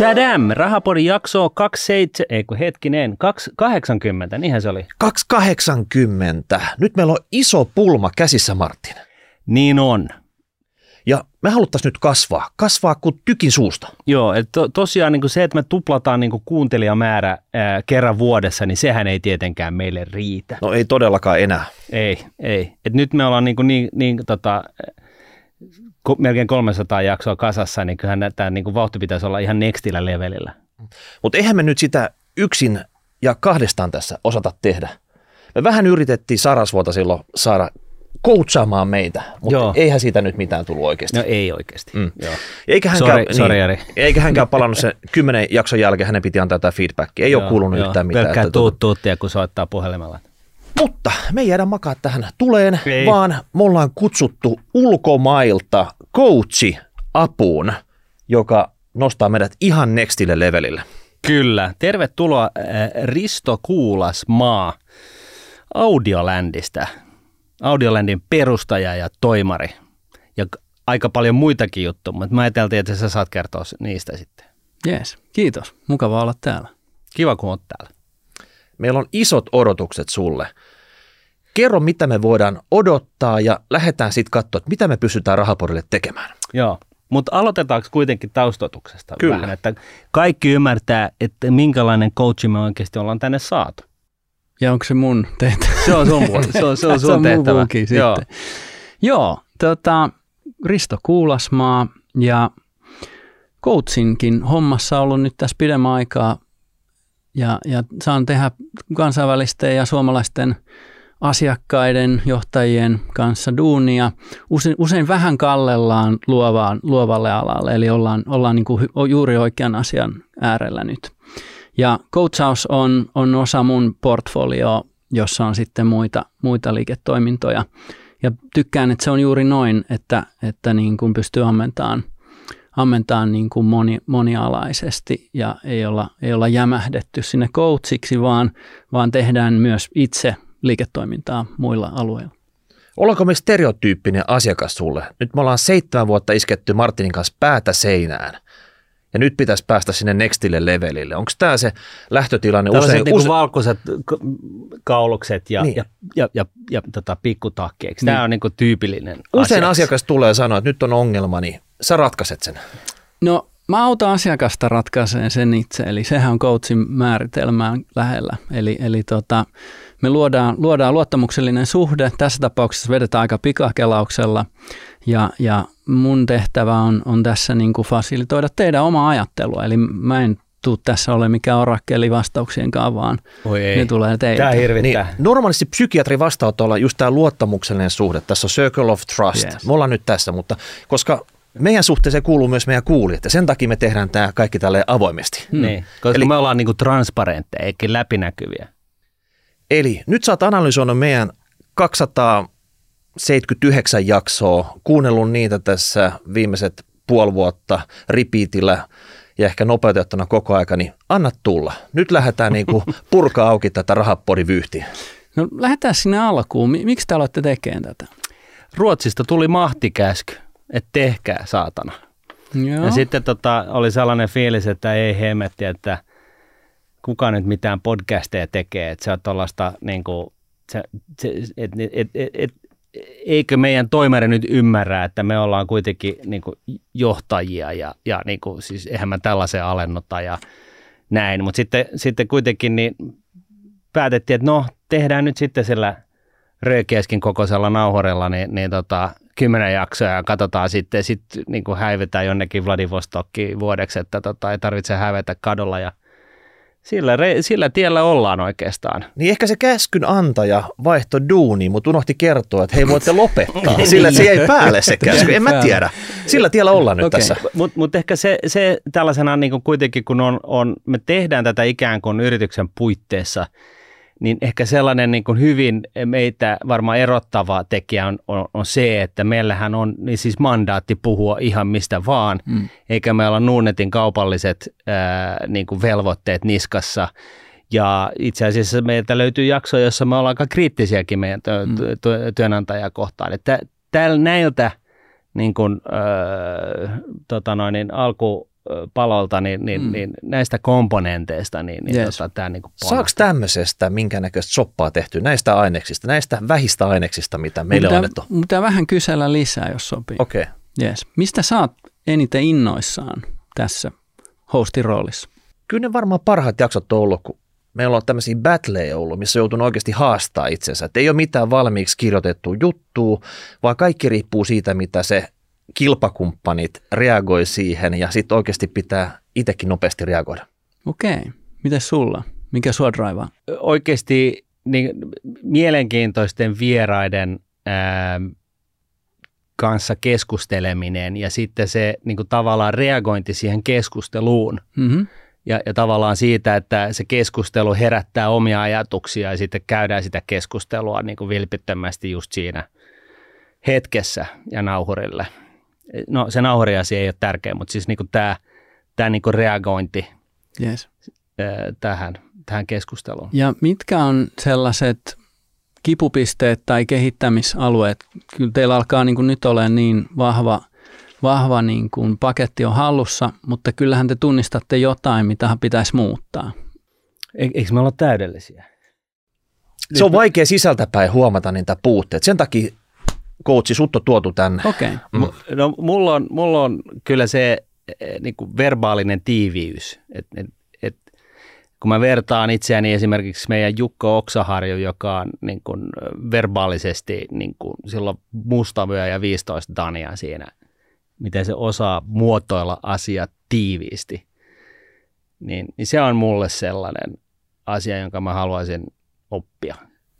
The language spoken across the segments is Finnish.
Chadam, Rahapodin jakso 27, ei kun hetkinen, 280, niinhän se oli. 280. Nyt meillä on iso pulma käsissä, Martin. Niin on. Ja me haluttaisiin nyt kasvaa. Kasvaa kuin tykin suusta. Joo, että to, tosiaan niin kuin se, että me tuplataan niin kuin kuuntelijamäärä ää, kerran vuodessa, niin sehän ei tietenkään meille riitä. No ei todellakaan enää. Ei, ei. Et nyt me ollaan niin, kuin niin, niin tota, melkein 300 jaksoa kasassa, niin kyllähän tämä niin kuin vauhti pitäisi olla ihan nextillä levelillä. Mutta eihän me nyt sitä yksin ja kahdestaan tässä osata tehdä. Me vähän yritettiin Sarasvuota silloin saada coachaamaan meitä, mutta Joo. eihän siitä nyt mitään tullut oikeasti. No ei oikeasti. Mm. Joo. Eikä Sorry- hänkään, sorry, Jari. eikä hänkään palannut se kymmenen jakson jälkeen, hänen piti antaa jotain feedbackia. Ei Joo, ole kuulunut joo. yhtään mitään. Pelkkää tuota- tuut, tuuttia, kun soittaa puhelimella. Mutta me ei jäädä makaa tähän tuleen, Ei. vaan me ollaan kutsuttu ulkomailta coachi apuun, joka nostaa meidät ihan nextille levelille. Kyllä. Tervetuloa äh, Risto Kuulas maa Audiolandista. Audiolandin perustaja ja toimari. Ja aika paljon muitakin juttuja, mutta mä ajateltiin, että sä saat kertoa niistä sitten. Jees, kiitos. Mukava olla täällä. Kiva, kun oot täällä. Meillä on isot odotukset sulle. Kerro, mitä me voidaan odottaa ja lähdetään sitten katsoa, että mitä me pystytään rahapodille tekemään. Joo. Mutta aloitetaanko kuitenkin taustoituksesta Kyllä. vähän, että kaikki ymmärtää, että minkälainen coachi me oikeasti ollaan tänne saatu. Ja onko se mun tehtävä? Se on sun, puoli- se on, se on sun mun tehtävä. puuki sitten. Joo. Joo, tota, Risto Kuulasmaa ja coachinkin hommassa ollut nyt tässä pidemmän aikaa ja, ja saan tehdä kansainvälisten ja suomalaisten asiakkaiden, johtajien kanssa duunia. Usein, usein vähän kallellaan luovaan, luovalle alalle, eli ollaan, ollaan niin kuin juuri oikean asian äärellä nyt. Ja coachaus on, on osa mun portfolioa, jossa on sitten muita, muita liiketoimintoja. Ja tykkään, että se on juuri noin, että, että niin kuin pystyy ammentamaan, ammentamaan niin kuin moni, monialaisesti ja ei olla, ei olla jämähdetty sinne coachiksi, vaan, vaan tehdään myös itse liiketoimintaa muilla alueilla. Ollaanko me stereotyyppinen asiakas sulle? Nyt me ollaan seitsemän vuotta isketty Martinin kanssa päätä seinään. Ja nyt pitäisi päästä sinne nextille levelille. Onko tämä se lähtötilanne Tällaiset usein? niinku use- valkoiset kaulukset ja, Niin. ja, ja, ja, ja tota, pikkutakki. Eikö Niin. Tämä on niinku tyypillinen usein asiakas. asiakas tulee sanoa, että nyt on ongelma, niin sä ratkaiset sen. No mä autan asiakasta ratkaiseen sen itse, eli sehän on coachin määritelmään lähellä. Eli, eli tota, me luodaan, luodaan luottamuksellinen suhde, tässä tapauksessa vedetään aika pikakelauksella ja, ja mun tehtävä on, on tässä niin kuin fasilitoida teidän omaa ajattelua, eli mä en tuu tässä ole mikään orakkeli vastauksienkaan, vaan Oi ei. ne tulee teiltä. Tämä Niin, hirvittää. normaalisti psykiatri vastaanotolla just tämä luottamuksellinen suhde. Tässä on circle of trust. Yes. Me ollaan nyt tässä, mutta koska meidän suhteeseen kuuluu myös meidän kuulijat ja sen takia me tehdään tämä kaikki tälle avoimesti. Niin, koska Eli- me ollaan niinku transparentteja eikä läpinäkyviä. Eli nyt sä oot analysoinut meidän 279 jaksoa, kuunnellut niitä tässä viimeiset puoli vuotta repeatillä ja ehkä nopeutettuna koko aika, niin anna tulla. Nyt lähdetään niinku purkaa auki tätä rahapodivyyhtiä. No lähdetään sinne alkuun. Mi- Miksi te aloitte tekemään tätä? Ruotsista tuli mahtikäsky, että tehkää saatana. Joo. Ja sitten tota, oli sellainen fiilis, että ei hemmetti, että kuka nyt mitään podcasteja tekee, että se on tuollaista niin kuin, se, se, et, et, et, et, eikö meidän toimari nyt ymmärrä, että me ollaan kuitenkin niin kuin johtajia ja, ja niin kuin, siis eihän mä tällaisen alennota ja näin, mutta sitten, sitten kuitenkin niin päätettiin, että no tehdään nyt sitten sillä röökieskin kokoisella nauhorella niin, niin tota, kymmenen jaksoa ja katsotaan sitten, sitten niin kuin häivetään jonnekin Vladivostokkiin vuodeksi, että tota, ei tarvitse hävetä kadulla ja sillä, re- sillä tiellä ollaan oikeastaan. Niin ehkä se käskyn antaja vaihto duuni, mutta unohti kertoa, että hei voitte lopettaa, sillä että se jäi päälle se käsky. En mä tiedä. Sillä tiellä ollaan nyt Okei. tässä. Mutta mut ehkä se, se tällaisena niin kuin kuitenkin, kun on, on, me tehdään tätä ikään kuin yrityksen puitteissa, niin ehkä sellainen niin kuin hyvin meitä varmaan erottava tekijä on, on, on se, että meillähän on niin siis mandaatti puhua ihan mistä vaan, mm. eikä meillä ole Nuunetin kaupalliset ää, niin kuin velvoitteet niskassa. Ja itse asiassa meiltä löytyy jakso, jossa me ollaan aika kriittisiäkin meidän työ, työ, työnantajaa kohtaan. Että täällä näiltä niin kuin, öö, tota noin, niin alku, palolta, niin, niin, mm. niin näistä komponenteista, niin, niin Yes. tota, tämä niin kuin Saako tämmöisestä minkäännäköistä soppaa tehty näistä aineksista, näistä vähistä aineksista, mitä meille on annettu? pitää vähän kysellä lisää, jos sopii. Okei. Okay. Yes. Mistä sä oot eniten innoissaan tässä hostin roolissa? Kyllä ne varmaan parhaat jaksot on ollut, kun meillä on tämmöisiä battleja ollut, missä joutunut oikeasti haastaa itsensä. Et ei ole mitään valmiiksi kirjoitettua juttua, vaan kaikki riippuu siitä, mitä se kilpakumppanit reagoi siihen ja sitten oikeasti pitää itsekin nopeasti reagoida. Okei. Miten sulla? Mikä sua draivaa? oikeasti niin, mielenkiintoisten vieraiden ää, kanssa keskusteleminen ja sitten se niin kuin tavallaan reagointi siihen keskusteluun Mm-hmm. ja, ja tavallaan siitä, että se keskustelu herättää omia ajatuksia ja sitten käydään sitä keskustelua niin kuin vilpittömästi just siinä hetkessä ja nauhurille. No se nauhuriasia ei ole tärkeä, mutta siis niin kuin tämä, tämä niin kuin reagointi Yes. tähän, tähän keskusteluun. Ja mitkä on sellaiset kipupisteet tai kehittämisalueet? Kyllä teillä alkaa niin kuin nyt olemaan niin vahva, vahva niin kuin paketti on hallussa, mutta kyllähän te tunnistatte jotain, mitä pitäisi muuttaa. E- Eikö me olla täydellisiä? Se on vaikea sisältäpäin huomata niitä puutteita. Sen takia coachi sut on tuotu tänne. Okei. Okay. Mm. No mulla on, mulla on kyllä se eh, niin kuin verbaalinen tiiviys. Et, et, et, kun mä vertaan itseäni esimerkiksi meidän Jukko Oksaharju, joka on niin kuin verbaalisesti niin kuin silloin mustavyö ja 15 Dania siinä, miten se osaa muotoilla asiat tiiviisti, niin, niin se on mulle sellainen asia, jonka mä haluaisin oppia.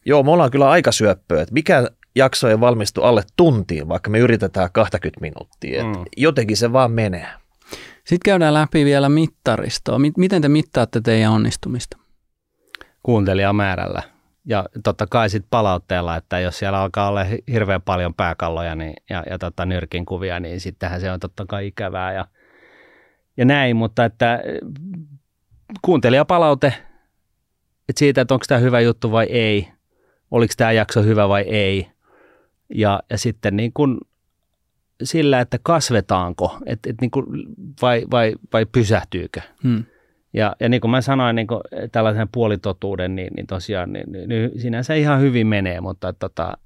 Joo, me ollaan kyllä aika syöppöä. että Mikä jakso ei valmistu alle tuntiin, vaikka me yritetään 20 minuuttia. Mm. Mm. Jotenkin se vaan menee. Sitten käydään läpi vielä mittaristoa. Mi- Miten te mittaatte teidän onnistumista? kuuntelijamäärällä. Ja totta kai sitten palautteella, että jos siellä alkaa olla hi- hirveän paljon pääkalloja niin, ja, ja tota, nyrkin kuvia, niin sittenhän se on totta kai ikävää ja, ja näin, mutta että kuuntelijapalaute, että siitä, että onko tämä hyvä juttu vai ei, oliko tämä jakso hyvä vai ei, ja, ja sitten niin kuin sillä, että kasvetaanko, että, että niin kuin vai, vai, vai pysähtyykö. Hmm. Ja, ja niin kuin mä sanoin, niin kuin tällaisen puolitotuuden, niin, niin tosiaan niin, niin, niin sinänsä ihan hyvin menee, mutta että, tota,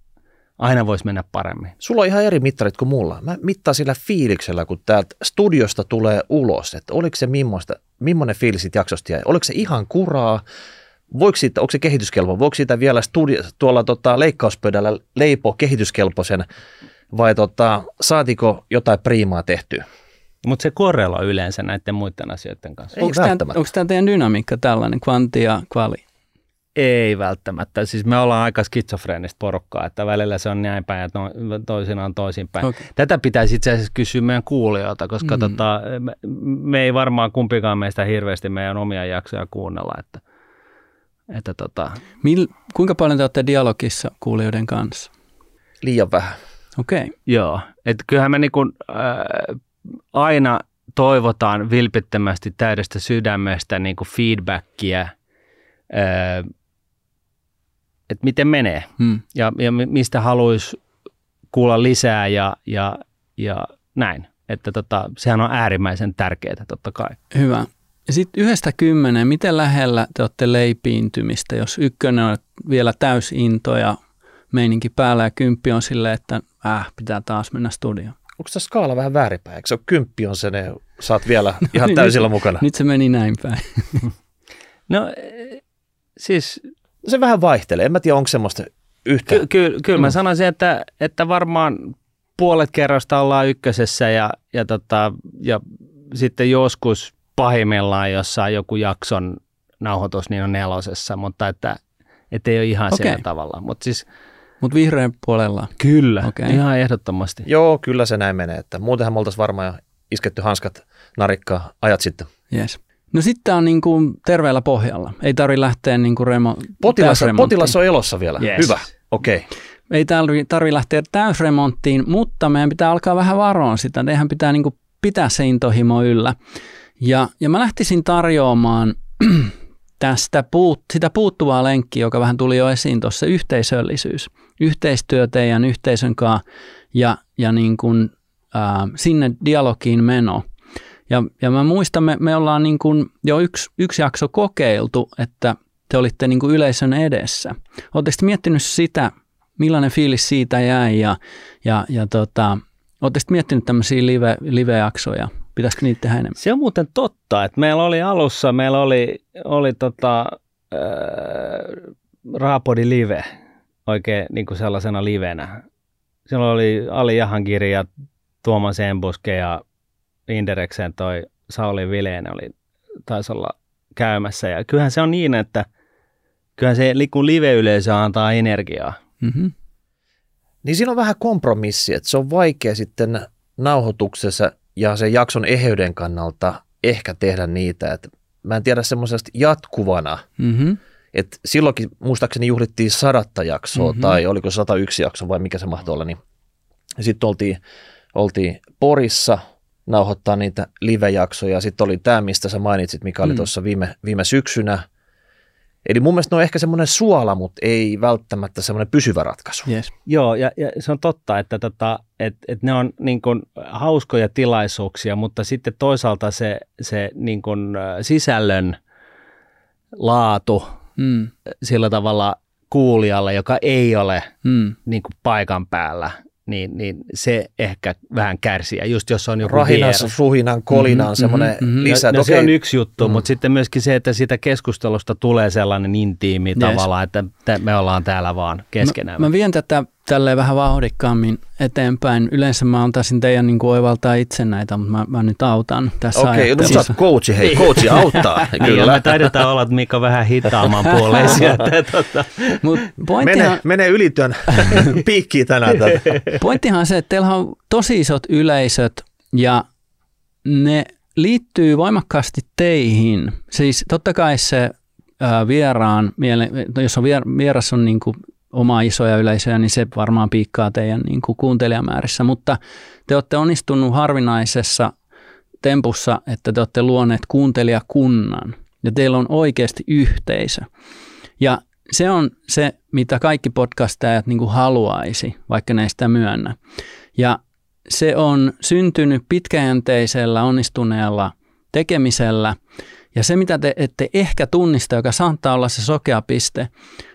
aina voisi mennä paremmin. Sulla on ihan eri mittarit kuin mulla. Mä mittaan sillä fiiliksellä, kun täältä studiosta tulee ulos, että oliko se millaista, millainen fiilis siitä jaksosta jäi. Oliko se ihan kuraa, voiko siitä, onko se kehityskelpo, voiko siitä vielä studio, tuolla tota, leikkauspöydällä leipo kehityskelpoisen vai tota, saatiko jotain priimaa tehtyä? Mutta se korreloi yleensä näiden muiden asioiden kanssa. Ei Onko tämä, välttämättä. onko tämä teidän dynamiikka tällainen, kvantti ja kvali? Ei välttämättä. Siis me ollaan aika skitsofreenista porukkaa, että välillä se on näin päin ja to, toisinaan toisinpäin. Okei. Tätä pitäisi itse asiassa kysyä meidän kuulijoilta, koska mm. tota, me, me ei varmaan kumpikaan meistä hirveästi meidän omia jaksoja kuunnella. Että, että tota, Mil, kuinka paljon te olette dialogissa kuulijoiden kanssa? Liian vähän. Okei. Okay. Joo, että kyllähän me niinku, äh, aina toivotaan vilpittömästi täydestä sydämestä niinku feedbackia, äh, että miten menee Hmm. ja, ja mi- mistä haluaisi kuulla lisää ja, ja, ja näin. Että tota, sehän on äärimmäisen tärkeää totta kai. Hyvä. Sitten yhdestä kymmeneen, miten lähellä te olette leipiintymistä, jos ykkönen on vielä täysinto ja meininki päällä ja kymppi on silleen, että äh, pitää taas mennä studioon. Onko tässä skaala vähän väärinpäin? Eikö se ole kymppi on se, ne, oot vielä ihan niin, täysillä nyt- mukana? Nyt se meni näin päin. No eh, siis Se vähän vaihtelee. En mä tiedä, onko semmoista yhtä. ky- ky- kyllä mä Mm. sanoisin, että, että varmaan puolet kerrosta ollaan ykkösessä ja, ja, tota, ja sitten joskus pahimmillaan jossain joku jakson nauhoitus niin on nelosessa, mutta että et ei ole ihan okay. Sillä tavalla. Mutta siis Mutta vihreän puolella. kyllä, Okei. okay. ihan ehdottomasti. Joo, kyllä se näin menee. Että muutenhan me oltaisiin varmaan jo isketty hanskat narikkaa ajat sitten. Yes. No sitten on niin kuin terveellä pohjalla. Ei tarvi lähteä niin kuin remo- Potilas, potilas on elossa vielä. Yes. Hyvä. Okei. Okay. Ei tarvi, tarvi lähteä täysremonttiin, mutta meidän pitää alkaa vähän varoa sitä. Teidän pitää niin kuin pitää se intohimo yllä. Ja, ja mä lähtisin tarjoamaan tästä puut, sitä puuttuvaa lenkkiä, joka vähän tuli jo esiin tuossa, yhteisöllisyys. Yhteistyö teidän yhteisön kanssa ja, ja niin kuin, ää, sinne dialogiin meno. Ja, ja mä muistan, me, me ollaan niin kuin jo yksi, yksi jakso kokeiltu, että te olitte niin kuin yleisön edessä. Oletteko miettinyt sitä, millainen fiilis siitä jäi ja, ja, ja tota, oletteko miettinyt tämmöisiä live, live-jaksoja? Pitäisikö niitä tehdä enemmän? Se on muuten totta, että meillä oli alussa, meillä oli, oli tota, äh, Raapodi live, oikein niin kuin sellaisena livenä. Silloin oli Ali Jahankiri ja Tuomas Embuske ja Indereksen toi Sauli Vileen oli, taisi olla käymässä. Ja kyllähän se on niin, että kyllähän se kun live-yleisö antaa energiaa. Mm-hmm. Niin siinä on vähän kompromissi, että se on vaikea sitten nauhoituksessa ja sen jakson eheyden kannalta ehkä tehdä niitä. Että mä en tiedä semmoisesta jatkuvana, Mm-hmm. että silloinkin muistaakseni juhlittiin sadatta jaksoa Mhm. tai oliko 101 jakso vai mikä se mahtoi olla. Niin. Sitten oltiin, oltiin Porissa nauhoittaa niitä live-jaksoja. Sitten oli tämä, mistä sä mainitsit, mikä oli Mm. tuossa viime, viime syksynä. Eli mun mielestä ne on ehkä semmoinen suola, mutta ei välttämättä semmoinen pysyvä ratkaisu. Yes. Joo, ja, ja se on totta, että tota, et, et ne on niin kuin hauskoja tilaisuuksia, mutta sitten toisaalta se, se niin kuin äh, sisällön laatu Mm. sillä tavalla kuulijalle, joka ei ole Mm. niin kuin paikan päällä, niin, niin se ehkä vähän kärsii. Ja just jos on joku Rahinan, vieras. ruhinan, kolinaan Mhm, semmoinen mhm, mhm. lisä. No, no se on yksi juttu, Mm. mm. mutta sitten myöskin se, että siitä keskustelusta tulee sellainen intiimi Yes. tavallaan, että tä- me ollaan täällä vaan keskenään. Mä, mä vien tätä tälleen vähän vauhdikkaammin eteenpäin. Yleensä mä antaisin teidän niin oivaltaa itse näitä, mutta mä, mä nyt autan tässä Okei, no ajattelussa. sä oot coachi, hei, coachi auttaa, Niin, ja kyllä. me taidetaan olla Mikko vähän hitaamman puoleisia. että, tota, Mut pointtihan, Mene, mene ylityön piikkiin tänään. Tätä. pointtihan on se, että teillä on tosi isot yleisöt ja ne liittyy voimakkaasti teihin. Siis totta kai se vieraan, no jos on vier, vieras on niin kuin oma isoja yleisöjä, niin se varmaan piikkaa teidän niin kuin kuuntelijamäärissä, mutta te olette onnistunut harvinaisessa tempussa, että te olette luoneet kuuntelijakunnan ja teillä on oikeasti yhteisö. Ja se on se, mitä kaikki podcastajat niin kuin haluaisi, vaikka ne sitä myönnä. Ja se on syntynyt pitkäjänteisellä, onnistuneella tekemisellä. Ja se, mitä te ette ehkä tunnista, joka saattaa olla se sokea piste,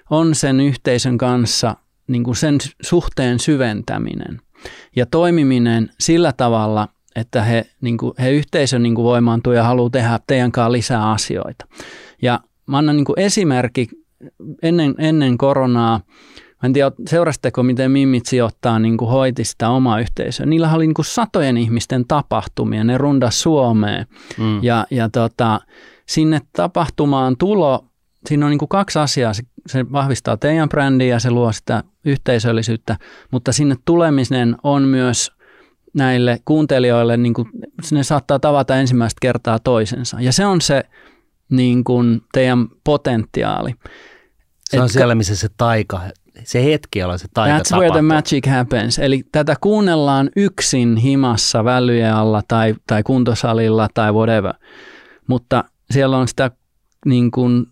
on sen yhteisön kanssa niin kuin sen suhteen syventäminen ja toimiminen sillä tavalla, että he, niin kuin, he yhteisön niin kuin voimaantuu ja haluaa tehdä teidän kanssa lisää asioita. Ja mä annan niin kuin esimerkki ennen, ennen koronaa, Mä en tiedä, seurasteko, miten Mimmit sijoittaa niin kuin hoiti sitä omaa yhteisöä. Niillä oli niin kuin satojen ihmisten tapahtumia, ne rundas Suomeen. mm. Ja, ja tota, sinne tapahtumaan tulo, siinä on niin kuin kaksi asiaa. Se, se vahvistaa teidän brändiä ja se luo sitä yhteisöllisyyttä, mutta sinne tuleminen on myös näille kuuntelijoille, niin kuin, ne saattaa tavata ensimmäistä kertaa toisensa. Ja se on se niin kuin teidän potentiaali. Se on siellä, missä se taika, se hetki, jolloin se taika That's where the tapahtuu. magic happens. Eli tätä kuunnellaan yksin himassa välyjen alla tai, tai kuntosalilla tai whatever. Mutta siellä on sitä niin kuin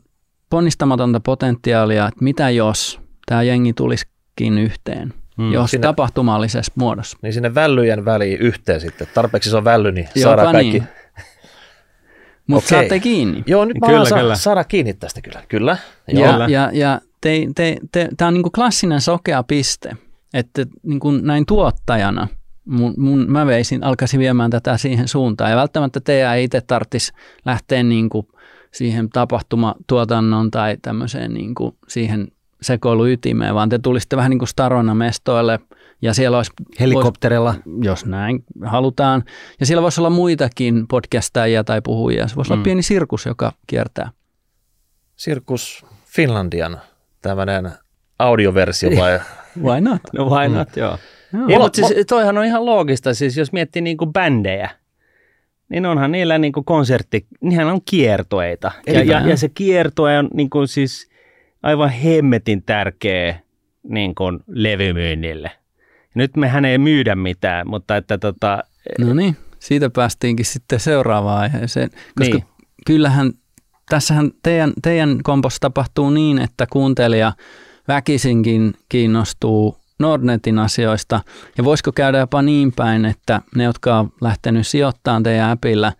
ponnistamatonta potentiaalia, että mitä jos tämä jengi tulisikin yhteen, Mm. jos Sinne- tapahtumallisessa muodossa. Niin sinne vällyjen väliin yhteen sitten. Tarpeeksi se on välly, niin Jopa saadaan kaikki. niin. Mutta saatte kiinni. Joo, nyt mä Kyllä, kyllä, kyllä. saa, saada kiinni tästä kyllä. Kyllä. Joo. Ja, ja, ja te, te, te, tämä on niin kuin klassinen sokea piste, että niin kuin näin tuottajana mun, mun, mä veisin, alkaisin viemään tätä siihen suuntaan. Ja välttämättä teidän ei itse tarvitsisi lähteä niin kuin siihen tapahtumatuotannon tai tämmöiseen niin kuin siihen sekoiluytimeen, vaan te tulisitte vähän niin kuin Starona mestoille ja siellä olisi Helikopterilla. Vois, jos näin halutaan. Ja siellä voisi olla muitakin podcastajia tai puhujia. Se voisi mm. olla Mm. pieni sirkus, joka kiertää. Sirkus Finlandian tämmöinen audioversio vai? Why not? No why not, mm. joo. Joo. Ei, mutta siis toihan on ihan loogista, siis jos miettii niin kuin bändejä, niin onhan niillä niin kuin konsertti, niinhän on kiertoeita. Ja, ja, ja se kiertue on niin kuin siis aivan hemmetin tärkeä niin kuin levymyynnille. Nyt mehän ei myydä mitään, mutta että tota, No niin, siitä päästiinkin sitten seuraavaan aiheeseen, koska Niin. kyllähän tässähän teidän, teidän kompossa tapahtuu niin, että kuuntelija väkisinkin kiinnostuu Nordnetin asioista ja voisiko käydä jopa niin päin, että ne, jotka on lähtenyt sijoittamaan teidän appilla,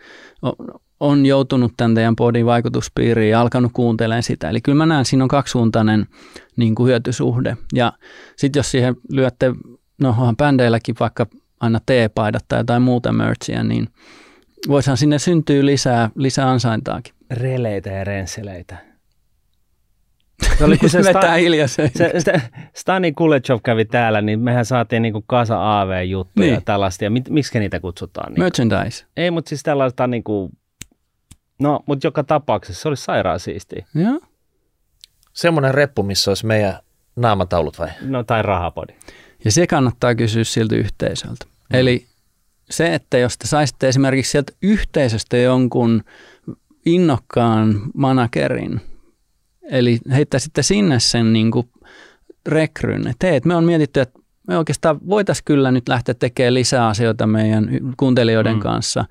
on joutunut tämän teidän podin vaikutuspiiriin ja alkanut kuuntelemaan sitä. Eli kyllä mä näen, siinä on kaksisuuntainen niin kuin hyötysuhde. Ja sitten jos siihen lyötte, no onhan bändeilläkin vaikka aina T-paidat tai jotain muuta merchia, niin voisihan sinne syntyä lisää, lisää ansaintaakin. Releitä ja rensseleitä. Se oli, kun se, Sta- se, se, Stani Kulechov kävi täällä, niin mehän saatiin niinku kasa AV-juttuja niin. ja tällaista. Ja mit, miksi niitä kutsutaan? Niin? Merchandise. Ei, mutta siis tällaista niinku, no, mutta joka tapauksessa se oli sairaan siistiä. Joo. Semmoinen reppu, missä olisi meidän naamataulut vai? No tai rahapodi. Ja se kannattaa kysyä siltä yhteisöltä. Mm. Eli se, että jos te saisitte esimerkiksi sieltä yhteisöstä jonkun innokkaan managerin, eli heittäisitte sinne sen niin kuin rekryn, että hei, me on mietitty, että me oikeastaan voitaisiin kyllä nyt lähteä tekemään lisää asioita meidän kuuntelijoiden mm. kanssa.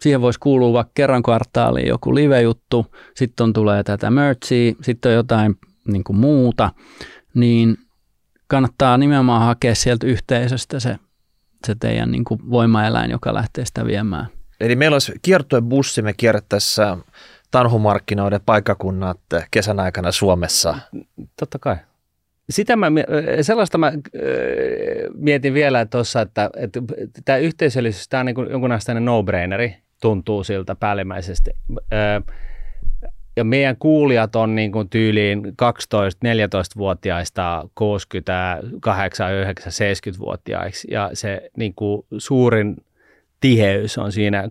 Siihen voisi kuulua vaikka kerran kvartaaliin joku live-juttu, sitten on tulee tätä merchia, sitten on jotain niin kuin muuta, niin kannattaa nimenomaan hakea sieltä yhteisöstä se, se teidän niin kuin voimaeläin, joka lähtee sitä viemään. Eli meillä olisi bussi, me kierrättäessä tanhumarkkinoiden paikkakunnat kesän aikana Suomessa. Totta kai. Sitä mä, sellaista mä mietin vielä tuossa, että, että tämä yhteisöllisyys, tämä on niin jonkunasteinen no-braineri, tuntuu siltä päällimmäisesti ja meidän kuulijat on niin kuin tyyliin 12-14-vuotiaista 68, 9, 70-vuotiaiksi ja se niin kuin suurin tiheys on siinä 30-35.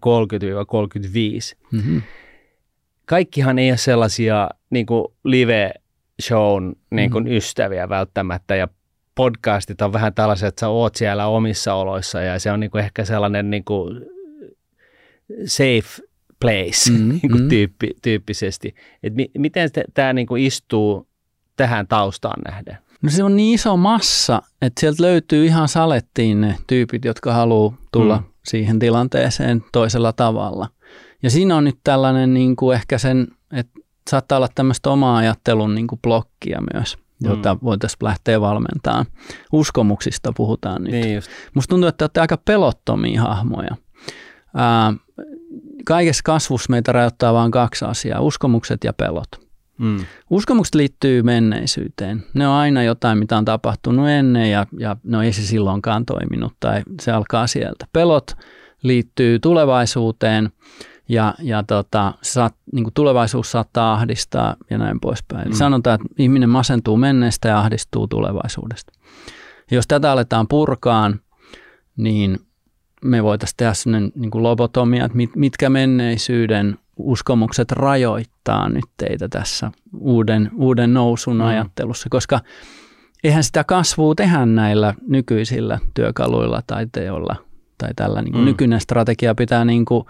Mm-hmm. Kaikkihan ei ole sellaisia niin kuin live-shown niin kuin mm-hmm. ystäviä välttämättä ja podcastit on vähän tällaiset, että sä oot siellä omissa oloissa ja se on niin kuin ehkä sellainen niin kuin safe place mm, niin kuin mm. tyyppi, tyyppisesti. Et mi, miten tämä niin kuin istuu tähän taustaan nähden? No se on niin iso massa, että sieltä löytyy ihan salettiin ne tyypit, jotka haluaa tulla mm. siihen tilanteeseen toisella tavalla. Ja siinä on nyt tällainen niin kuin ehkä sen, että saattaa olla tämmöistä omaa ajattelun niin kuin blokkia myös, jota mm. voitaisiin lähteä valmentamaan. Uskomuksista puhutaan nyt. Niin Musta tuntuu, että olette aika pelottomia hahmoja. Ää, kaikessa kasvussa meitä rajoittaa vain kaksi asiaa, uskomukset ja pelot. Mm. Uskomukset liittyy menneisyyteen. Ne on aina jotain, mitä on tapahtunut ennen ja, ja no ei se silloinkaan toiminut tai se alkaa sieltä. Pelot liittyy tulevaisuuteen ja, ja tota, saat, niin kuin tulevaisuus saattaa ahdistaa ja näin poispäin. Mm. sanotaan, että ihminen masentuu menneestä ja ahdistuu tulevaisuudesta. Jos tätä aletaan purkaan, niin me voitaisiin tehdä sellainen niin kuin lobotomia, että mit, mitkä menneisyyden uskomukset rajoittaa nyt teitä tässä uuden, uuden nousun mm. ajattelussa, koska eihän sitä kasvua tehdä näillä nykyisillä työkaluilla tai teolla tai tällä niin kuin mm. nykyinen strategia pitää niin kuin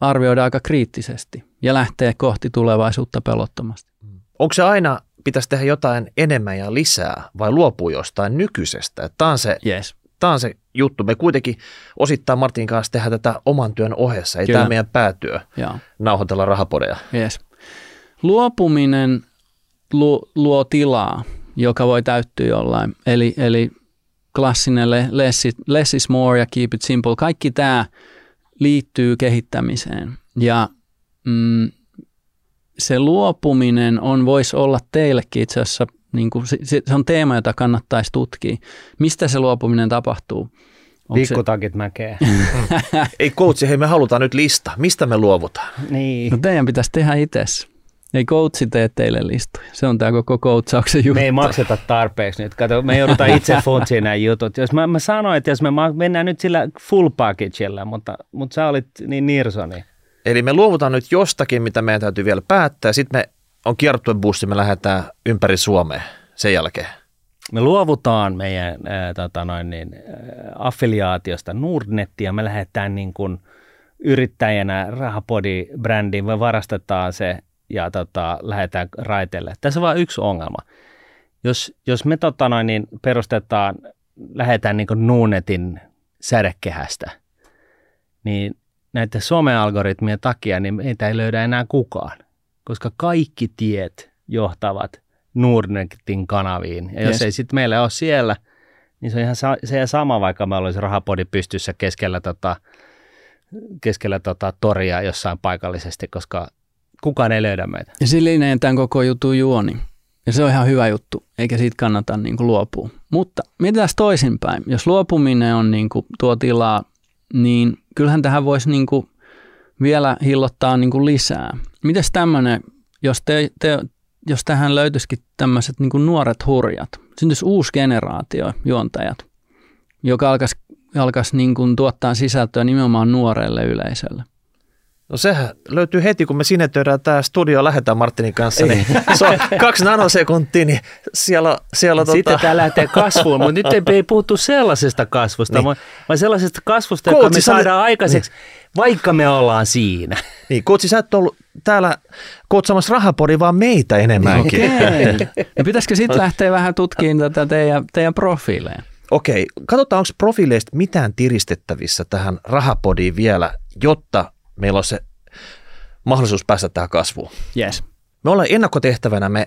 arvioida aika kriittisesti ja lähteä kohti tulevaisuutta pelottomasti. Mm. Onko se aina, pitäisi tehdä jotain enemmän ja lisää vai luopuu jostain nykyisestä? Tämä on se yes tämä on se juttu. Me kuitenkin osittain Martin kanssa tehdään tätä oman työn ohessa. Ei Kyllä. tämä meidän päätyö Joo. nauhoitella rahapodeja. Yes. Luopuminen luo, luo tilaa, joka voi täyttyä jollain. Eli, eli klassinen less, less is more ja keep it simple. Kaikki tämä liittyy kehittämiseen. Ja mm, se luopuminen on, voisi olla teillekin itse asiassa niin kuin, se, se on teema, jota kannattaisi tutkia. Mistä se luopuminen tapahtuu? Pikkutakit se... mäkeä. Ei coachi, hei me halutaan nyt lista. Mistä me luovutaan? Niin. No teidän pitäisi tehdä itse. Ei coachi tee teille listoja. Se on tämä koko coachauksen juttu. Me ei makseta tarpeeksi nyt. Kato, me joudutaan itse funtsiin nämä jutut. Jos mä, mä sanoin, että jos me mennään nyt sillä full packagella, mutta, mutta sä olit niin nirsoni. Eli me luovutaan nyt jostakin, mitä meidän täytyy vielä päättää. Sitten me on kiertuebussi, me lähdetään ympäri Suomea sen jälkeen. Me luovutaan meidän ää, tota noin, niin, ää, affiliaatiosta Nordnettia, me lähdetään niin kuin yrittäjänä Rahapodi-brändiin, me varastetaan se ja tota, lähdetään raiteelle. Tässä on vain yksi ongelma. Jos, jos me tota noin, niin perustetaan, lähdetään niin Nuunetin sädekehästä, niin näiden some-algoritmien takia niin meitä ei löydä enää kukaan koska kaikki tiet johtavat Nordnetin kanaviin. Ja jos yes. ei sitten meillä ole siellä, niin se on ihan sa- se sama, vaikka me olisi rahapodi pystyssä keskellä, tota, keskellä tota, toria jossain paikallisesti, koska kukaan ei löydä meitä. Ja sillinen tämän koko jutun juoni. Ja se on ihan hyvä juttu, eikä siitä kannata niin kuin luopua. Mutta mitäs toisinpäin? Jos luopuminen on niin kuin tuo tilaa, niin kyllähän tähän voisi niin kuin vielä hillottaa niin kuin lisää. Mites tämmöinen, jos, te, te, jos tähän löytyisikin tämmöiset niin nuoret hurjat, syntyisi uusi generaatio juontajat, joka alkaisi, alkaisi niin kuin tuottaa sisältöä nimenomaan nuorelle yleisölle. No sehän löytyy heti, kun me sinetöidään tämä studio, lähdetään Martinin kanssa, niin se on kaksi nanosekuntia, niin siellä, siellä Sitten tota, tämä lähtee kasvuun, mutta nyt ei, ei puhuttu sellaisesta kasvusta, Niin. niin. vaan sellaisesta kasvusta, joka Coachi, me sä olet- saadaan aikaiseksi, vaikka me ollaan siinä. niin Koutsi, sä et ollut täällä kootsamassa rahapodi, vaan meitä enemmänkin. Okei. No pitäisikö sitten lähteä vähän tutkimaan tätä teidän, teidän profiileja? Okei, katsotaan, onko profiileista mitään tiristettävissä tähän rahapodiin vielä, jotta meillä on se mahdollisuus päästä tähän kasvuun. Yes. Me ollaan ennakkotehtävänä, me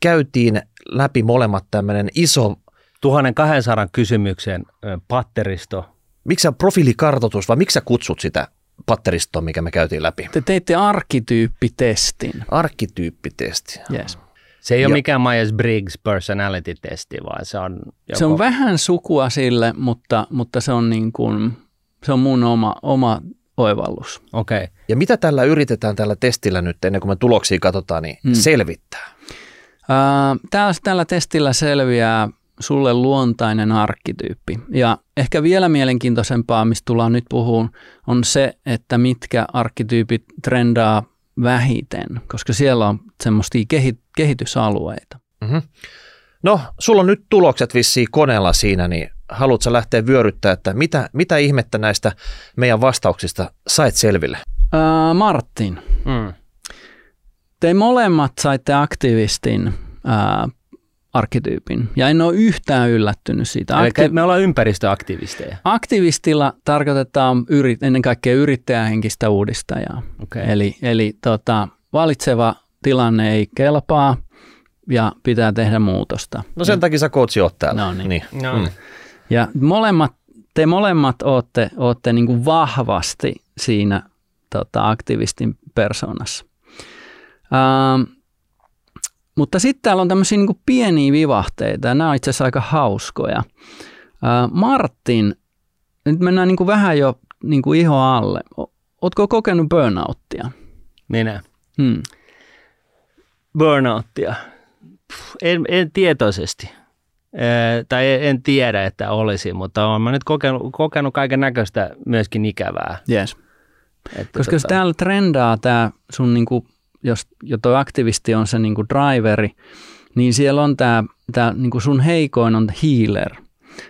käytiin läpi molemmat tämmöinen iso, 1200 kysymyksen patteristo. miksi sä profiilikartoitus, vai miksi sä kutsut sitä patteristoa, mikä me käytiin läpi? Te teitte arkkityyppitestin. Arkkityyppitesti. Yes. Se ei Ja- ole mikään Myers-Briggs personality-testi, vaan se on joko... Se on vähän sukua sille, mutta, mutta se, on niin kuin, se on mun oma, oma oivallus. Okei. Okay. Ja mitä tällä yritetään tällä testillä nyt, ennen kuin me tuloksia katsotaan, niin Mm. mm. selvittää. Ää, Tällä, tällä testillä selviää sulle luontainen arkkityyppi. Ja ehkä vielä mielenkiintoisempaa, mistä tullaan nyt puhuun, on se, että mitkä arkkityypit trendaa vähiten, koska siellä on semmoisia kehi- kehitysalueita. Mm-hmm. No, sulla on nyt tulokset vissiin koneella siinä, niin haluatko lähteä vyöryttää, että mitä, mitä ihmettä näistä meidän vastauksista sait selville? Ää, Martin, Mm. te molemmat saitte aktivistin ää, arkkityypin, ja en ole yhtään yllättynyt siitä. Eli Akti- me ollaan ympäristöaktivisteja. Aktivistilla tarkoitetaan yrit, ennen kaikkea yrittäjähenkistä uudistajaa. Okei. Eli, eli tota, valitseva tilanne ei kelpaa ja pitää tehdä muutosta. No sen takia sä kootsi oot täällä. No niin. niin. No. Mm. Ja molemmat, te molemmat olette, olette niin kuin vahvasti siinä tota, aktivistin persoonassa. Ähm, mutta sitten täällä on tämmöisiä niin pieniä vivahteita ja nämä on itse asiassa aika hauskoja. Äh, Martin, nyt mennään niin kuin vähän jo niin kuin iho alle. O- Ootko kokenut burnouttia? Minä. Hmm. Burnouttia. Puh, En, en tietoisesti. Ee, tai en, en tiedä, että olisi, mutta olen mä nyt kokenut, kokenut kaiken näköistä myöskin ikävää. Yes. Että Koska jos täällä trendaa tämä sun, niinku, jos jo toi aktivisti on se niinku driveri, niin siellä on tämä tää, niinku sun heikoin on healer,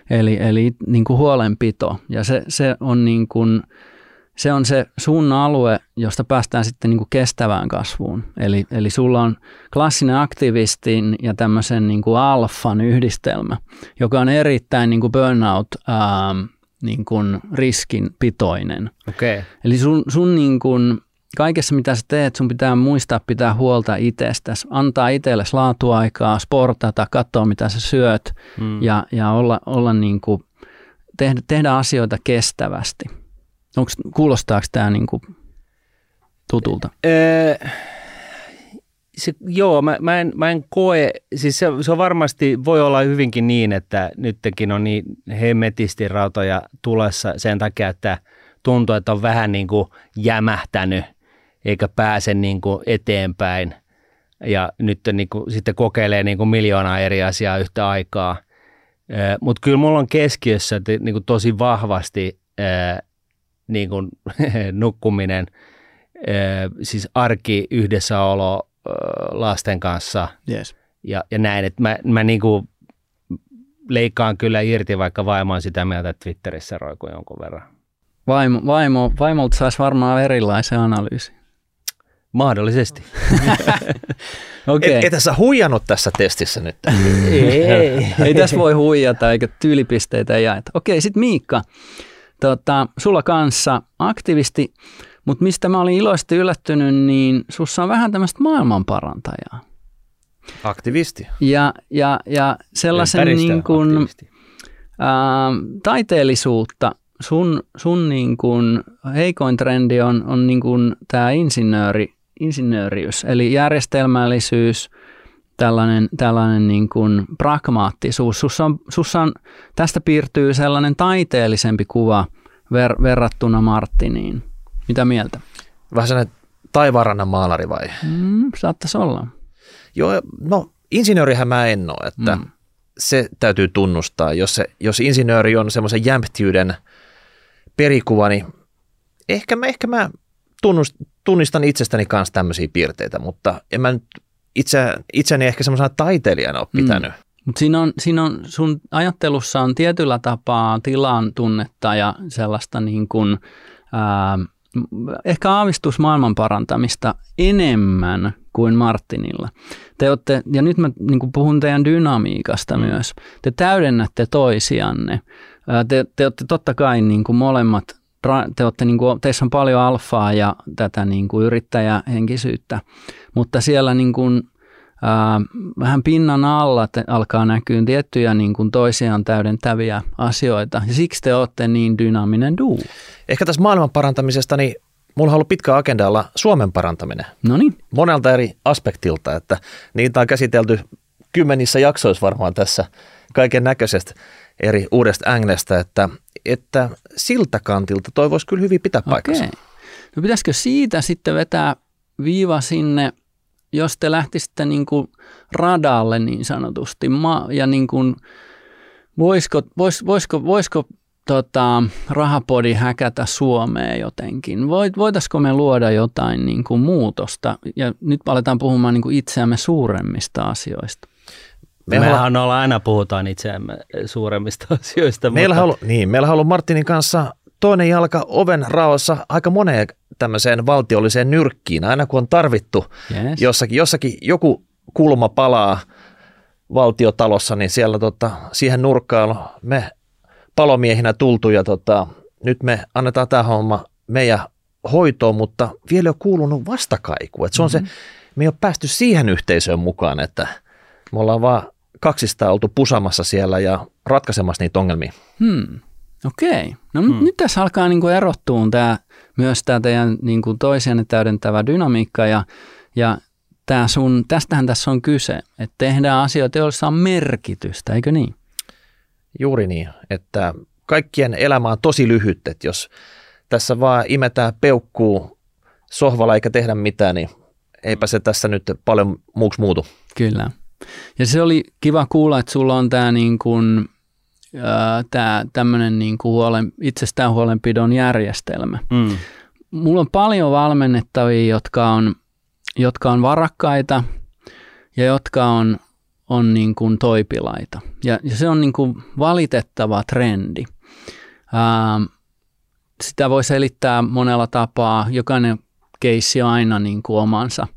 eli, eli niinku huolenpito. Ja se, se, on niinku, se on se sun alue, josta päästään sitten niinku kestävään kasvuun. Eli, eli sulla on klassinen aktivistin ja tämmöisen niinku alfan yhdistelmä, joka on erittäin niinku burnout ähm, niin kuin riskinpitoinen. Okay. Eli sun, sun niin kun, kaikessa mitä sä teet, sun pitää muistaa pitää huolta itsestäsi, antaa itsellesi laatuaikaa, sportata, katsoa mitä sä syöt Mm. ja, ja olla, olla niin kuin, tehdä, tehdä asioita kestävästi. Onks, kuulostaako tämä niin kuin tutulta? Öö, se, joo, mä, mä, en, mä en koe, siis se, se on varmasti, voi olla hyvinkin niin, että nytkin on niin hemmetisti rautoja tulessa sen takia, että tuntuu, että on vähän niin kuin jämähtänyt eikä pääse niin kuin eteenpäin ja nyt niin kuin, sitten kokeilee niin kuin miljoonaa eri asiaa yhtä aikaa. Mutta kyllä mulla on keskiössä niin kuin tosi vahvasti ää, niin kuin, nukkuminen, ää, siis arki, yhdessäolo ää, lasten kanssa Yes. ja, ja näin. Että mä, mä niin kuin leikkaan kyllä irti, vaikka vaimo on sitä mieltä, että Twitterissä roikuu jonkun verran. Vaimo, vaimo, vaimolta saisi varmaan erilaisen analyysin. Mahdollisesti. Okei. Et, etä sä huijannut tässä testissä nyt? ei, ei. Ei tässä voi huijata eikä tyylipisteitä jaeta. Okei, sitten Miikka, tota, sulla kanssa aktivisti, mutta mistä mä olin iloisesti yllättynyt, niin sussa on vähän tämmöistä ää, taiteellisuutta. Sun, sun niin kuin heikoin trendi on, on niin kuin tämä insinööri, insinööriys, eli järjestelmällisyys, tällainen, tällainen niin kuin pragmaattisuus. Sussa on, sussa on, tästä piirtyy sellainen taiteellisempi kuva ver, verrattuna Martiniin. Mitä mieltä? Vähän sellainen taivaanrannan maalari vai? Mm, saattaisi olla. Joo, no insinöörihän mä en ole, että mm. se täytyy tunnustaa. Jos, se, jos insinööri on semmoisen jämptiyden perikuva, niin ehkä mä, ehkä mä tunnust, tunnistan itsestäni kanssa tämmöisiä piirteitä, mutta en mä nyt itse, itseni ehkä semmoisena taiteilijana ole mm. pitänyt. Mm. Mut siinä, on, siinä on, sun ajattelussa on tietyllä tapaa tilan tunnetta ja sellaista niin kuin, ää, ehkä aavistus maailman parantamista enemmän kuin Martinilla. Te olette, ja nyt mä niin kuin puhun teidän dynamiikasta mm. myös. Te täydennätte toisianne. Te, te olette totta kai niin kuin molemmat, te olette, niin kuin, teissä on paljon alfaa ja tätä niin kuin yrittäjähenkisyyttä, mutta siellä niin kuin, ää, vähän pinnan alla te, alkaa näkyä tiettyjä niin kuin toisiaan täydentäviä asioita. Ja siksi te olette niin dynaaminen duu. Ehkä tässä maailman parantamisesta, niin mulla on ollut pitkä agendalla Suomen parantaminen. No niin. Monelta eri aspektilta, että niitä on käsitelty kymmenissä jaksoissa varmaan tässä kaiken näköisestä eri uudesta änglestä, että, että siltä kantilta toi voisi kyllä hyvin pitää paikkansa. Okei. No pitäisikö siitä sitten vetää viiva sinne jos te lähtisitte niin kuin radalle niin sanotusti, ma, ja niin kuin, voisiko, vois, voisiko, voisiko tota, rahapodi häkätä Suomeen jotenkin? Voit, voitaisiko me luoda jotain niin kuin muutosta? Ja nyt aletaan puhumaan niin kuin itseämme suuremmista asioista. Me Mehän ollaan aina puhutaan itseämme suuremmista asioista. Meillä mutta... on ollut, niin, meillä on ollut Martinin kanssa toinen jalka oven raossa aika moneen tämmöiseen valtiolliseen nyrkkiin, aina kun on tarvittu yes. jossakin, jossakin joku kulma palaa valtiotalossa, niin siellä tota, siihen nurkkaan me palomiehinä tultu ja tota, nyt me annetaan tämä homma meidän hoitoon, mutta vielä ei ole kuulunut vastakaiku. Et se on mm-hmm. se, me ei ole päästy siihen yhteisöön mukaan, että me ollaan vaan kaksista oltu pusamassa siellä ja ratkaisemassa niitä ongelmia. Hmm. Okei. No hmm. nyt tässä alkaa niin kuin erottua tämä, myös tämä teidän niin kuin toisianne täydentävä dynamiikka ja, ja tämä sun, tästähän tässä on kyse, että tehdään asioita, joissa on merkitystä, eikö niin? Juuri niin, että kaikkien elämä on tosi lyhyt, että jos tässä vaan imetään peukkuu sohvalla eikä tehdä mitään, niin eipä se tässä nyt paljon muuksi muutu. Kyllä. Ja se oli kiva kuulla, että sulla on tämä niin kuin tämä tämmöinen niin kuin huolen, itsestään huolenpidon järjestelmä. Mm. Mulla on paljon valmennettavia, jotka on, jotka on varakkaita ja jotka on, on niin kuin toipilaita. Ja, ja se on niin kuin valitettava trendi. Ää, sitä voi selittää monella tapaa. Jokainen keissi on aina niin kuin omansa,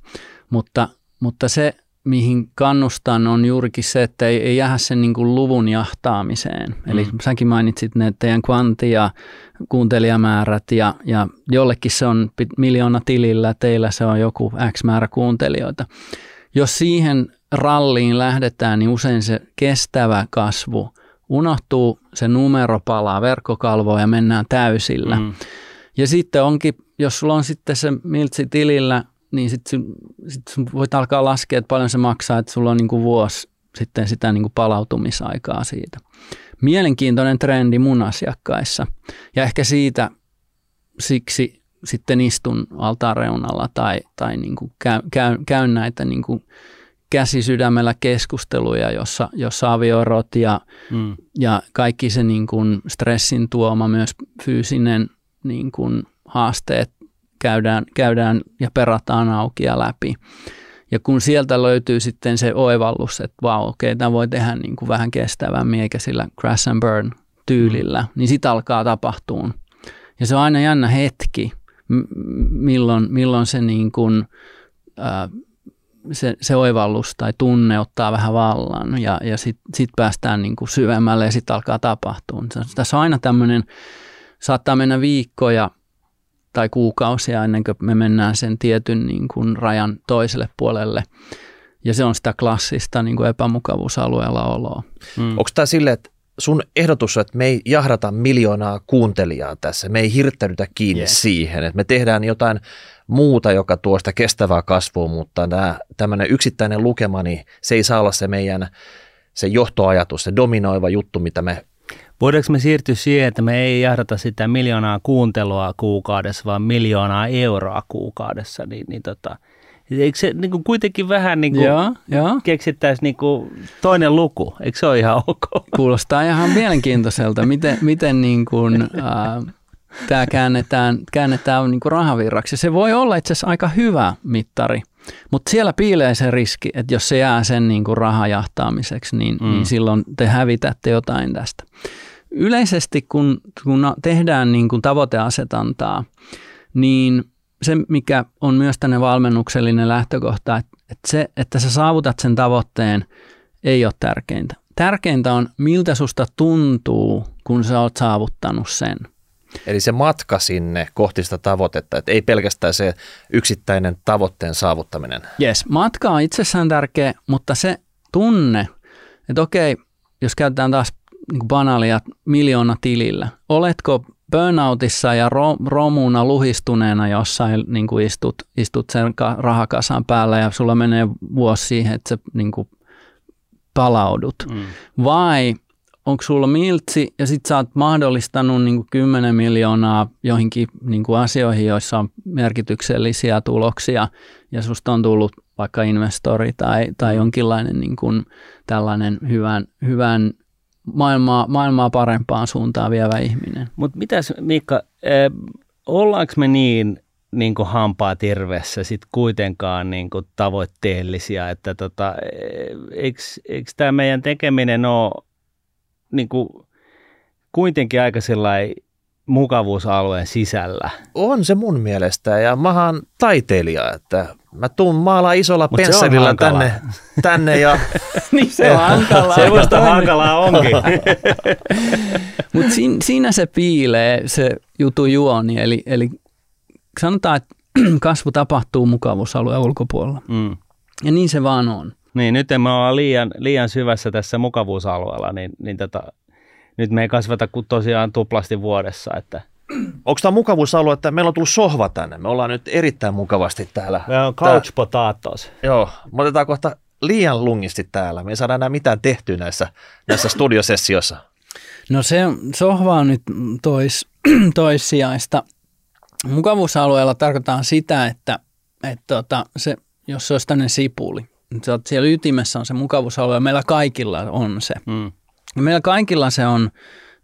mutta, mutta se mihin kannustan, on juurikin se, että ei, ei jäädä sen niin kuin luvun jahtaamiseen. Mm. Eli säkin mainitsit ne teidän kvanti ja kuuntelijamäärät ja, ja jollekin se on miljoona tilillä, teillä se on joku X määrä kuuntelijoita. Jos siihen ralliin lähdetään, niin usein se kestävä kasvu unohtuu, se numero palaa verkkokalvoon ja mennään täysillä. Mm. Ja sitten onkin, jos sulla on sitten se miltsi tilillä niin sitten sit sun voit alkaa laskea, että paljon se maksaa, että sulla on niin kuin vuosi sitten sitä niin kuin palautumisaikaa siitä. Mielenkiintoinen trendi mun asiakkaissa. Ja ehkä siitä siksi sitten istun altaan reunalla tai, tai niin kuin käy, käy, käyn näitä niin kuin käsisydämellä keskusteluja, jossa, jossa avioerot ja, mm. ja kaikki se niin kuin stressin tuoma myös fyysinen niin kuin haasteet käydään, käydään ja perataan auki ja läpi. Ja kun sieltä löytyy sitten se oivallus, että vau, okei, okay, tämä voi tehdä niin kuin vähän kestävämmin eikä sillä crash and burn tyylillä, mm. niin sitä alkaa tapahtua. Ja se on aina jännä hetki, milloin, milloin se, niin kuin, äh, se, se oivallus tai tunne ottaa vähän vallan ja, ja sitten sit päästään niin kuin syvemmälle ja sitten alkaa tapahtua. Tässä on aina tämmöinen, saattaa mennä viikkoja – tai kuukausia ennen kuin me mennään sen tietyn niin kuin rajan toiselle puolelle. Ja se on sitä klassista niin kuin epämukavuusalueella oloa. Mm. Onko tämä silleen, että sun ehdotus on, että me ei jahdata miljoonaa kuuntelijaa tässä, me ei hirttäydytä kiinni Yes. siihen, että me tehdään jotain muuta, joka tuo sitä kestävää kasvua, mutta tämä tämmöinen yksittäinen lukema, niin se ei saa olla se meidän se johtoajatus, se dominoiva juttu, mitä me Voidaanko me siirtyä siihen, että me ei jahdata sitä miljoonaa kuuntelua kuukaudessa, vaan miljoonaa euroa kuukaudessa, niin, niin tota, eikö se niin kuin kuitenkin vähän niin kuin Joo, joo. keksittäisiin niin kuin toinen luku, eikö se ole ihan ok? Kuulostaa ihan mielenkiintoiselta, miten, miten niin kuin, äh, tämä käännetään, käännetään niin kuin rahavirraksi. Se voi olla itse asiassa aika hyvä mittari, mutta siellä piilee se riski, että jos se jää sen niin kuin rahajahtaamiseksi, niin, mm. niin silloin te hävitätte jotain tästä. Yleisesti kun, kun tehdään niin kuin tavoiteasetantaa, niin se, mikä on myös tänne valmennuksellinen lähtökohta, että, että se, että sä saavutat sen tavoitteen, ei ole tärkeintä. Tärkeintä on, miltä susta tuntuu, kun sä oot saavuttanut sen. Eli se matka sinne kohti sitä tavoitetta, että ei pelkästään se yksittäinen tavoitteen saavuttaminen. Yes, matka on itsessään tärkeä, mutta se tunne, että okei, jos käytetään taas niin banaalia miljoona tilillä, oletko burnoutissa ja ro, romuna luhistuneena jossain niin kuin istut, istut sen ka- rahakasan päällä ja sulla menee vuosi siihen, että sä niin kuin palaudut. Mm. Vai onko sulla miltsi ja sit sä oot mahdollistanut niin 10 miljoonaa joihinkin niin kuin asioihin, joissa on merkityksellisiä tuloksia ja susta on tullut vaikka investori tai, tai jonkinlainen niin kuin tällainen hyvän, hyvän maailmaa, maailmaa parempaan suuntaan vievä ihminen. Mutta mitäs Miikka, äh, ollaanko me niin, niin kuin hampaa tirvessä sit kuitenkaan niin kuin tavoitteellisia, että tota, eikö tämä meidän tekeminen ole niin kuin kuitenkin aika sellainen mukavuusalueen sisällä? On se mun mielestä ja mä oon taiteilija, että mä tuun maalaa isolla Mut se on pensselillä tänne, tänne ja niin se on hankalaa. Se musta hankalaa onkin. Mutta siinä, siinä se piilee se jutu juoni, eli, eli sanotaan, että kasvu tapahtuu mukavuusalueen ulkopuolella. mm. Ja niin se vaan on. Niin, nyt me ollaan liian, liian syvässä tässä mukavuusalueella, niin, niin tota, nyt me ei kasvata kuin tosiaan tuplasti vuodessa, että onko tämä mukavuusalue, että meillä on tullut sohva tänne, me ollaan nyt erittäin mukavasti täällä. me on couch potatoes. Joo, me otetaan kohta liian lungisti täällä, me ei saada enää mitään tehtyä näissä, näissä studiosessioissa. No se sohva on nyt tois, toissijaista. Mukavuusalueella tarkoittaa sitä, että, että tota, se, jos se olisi tämmöinen sipuli, niin siellä ytimessä on se mukavuusalue ja meillä kaikilla on se. Mm. Ja meillä kaikilla se on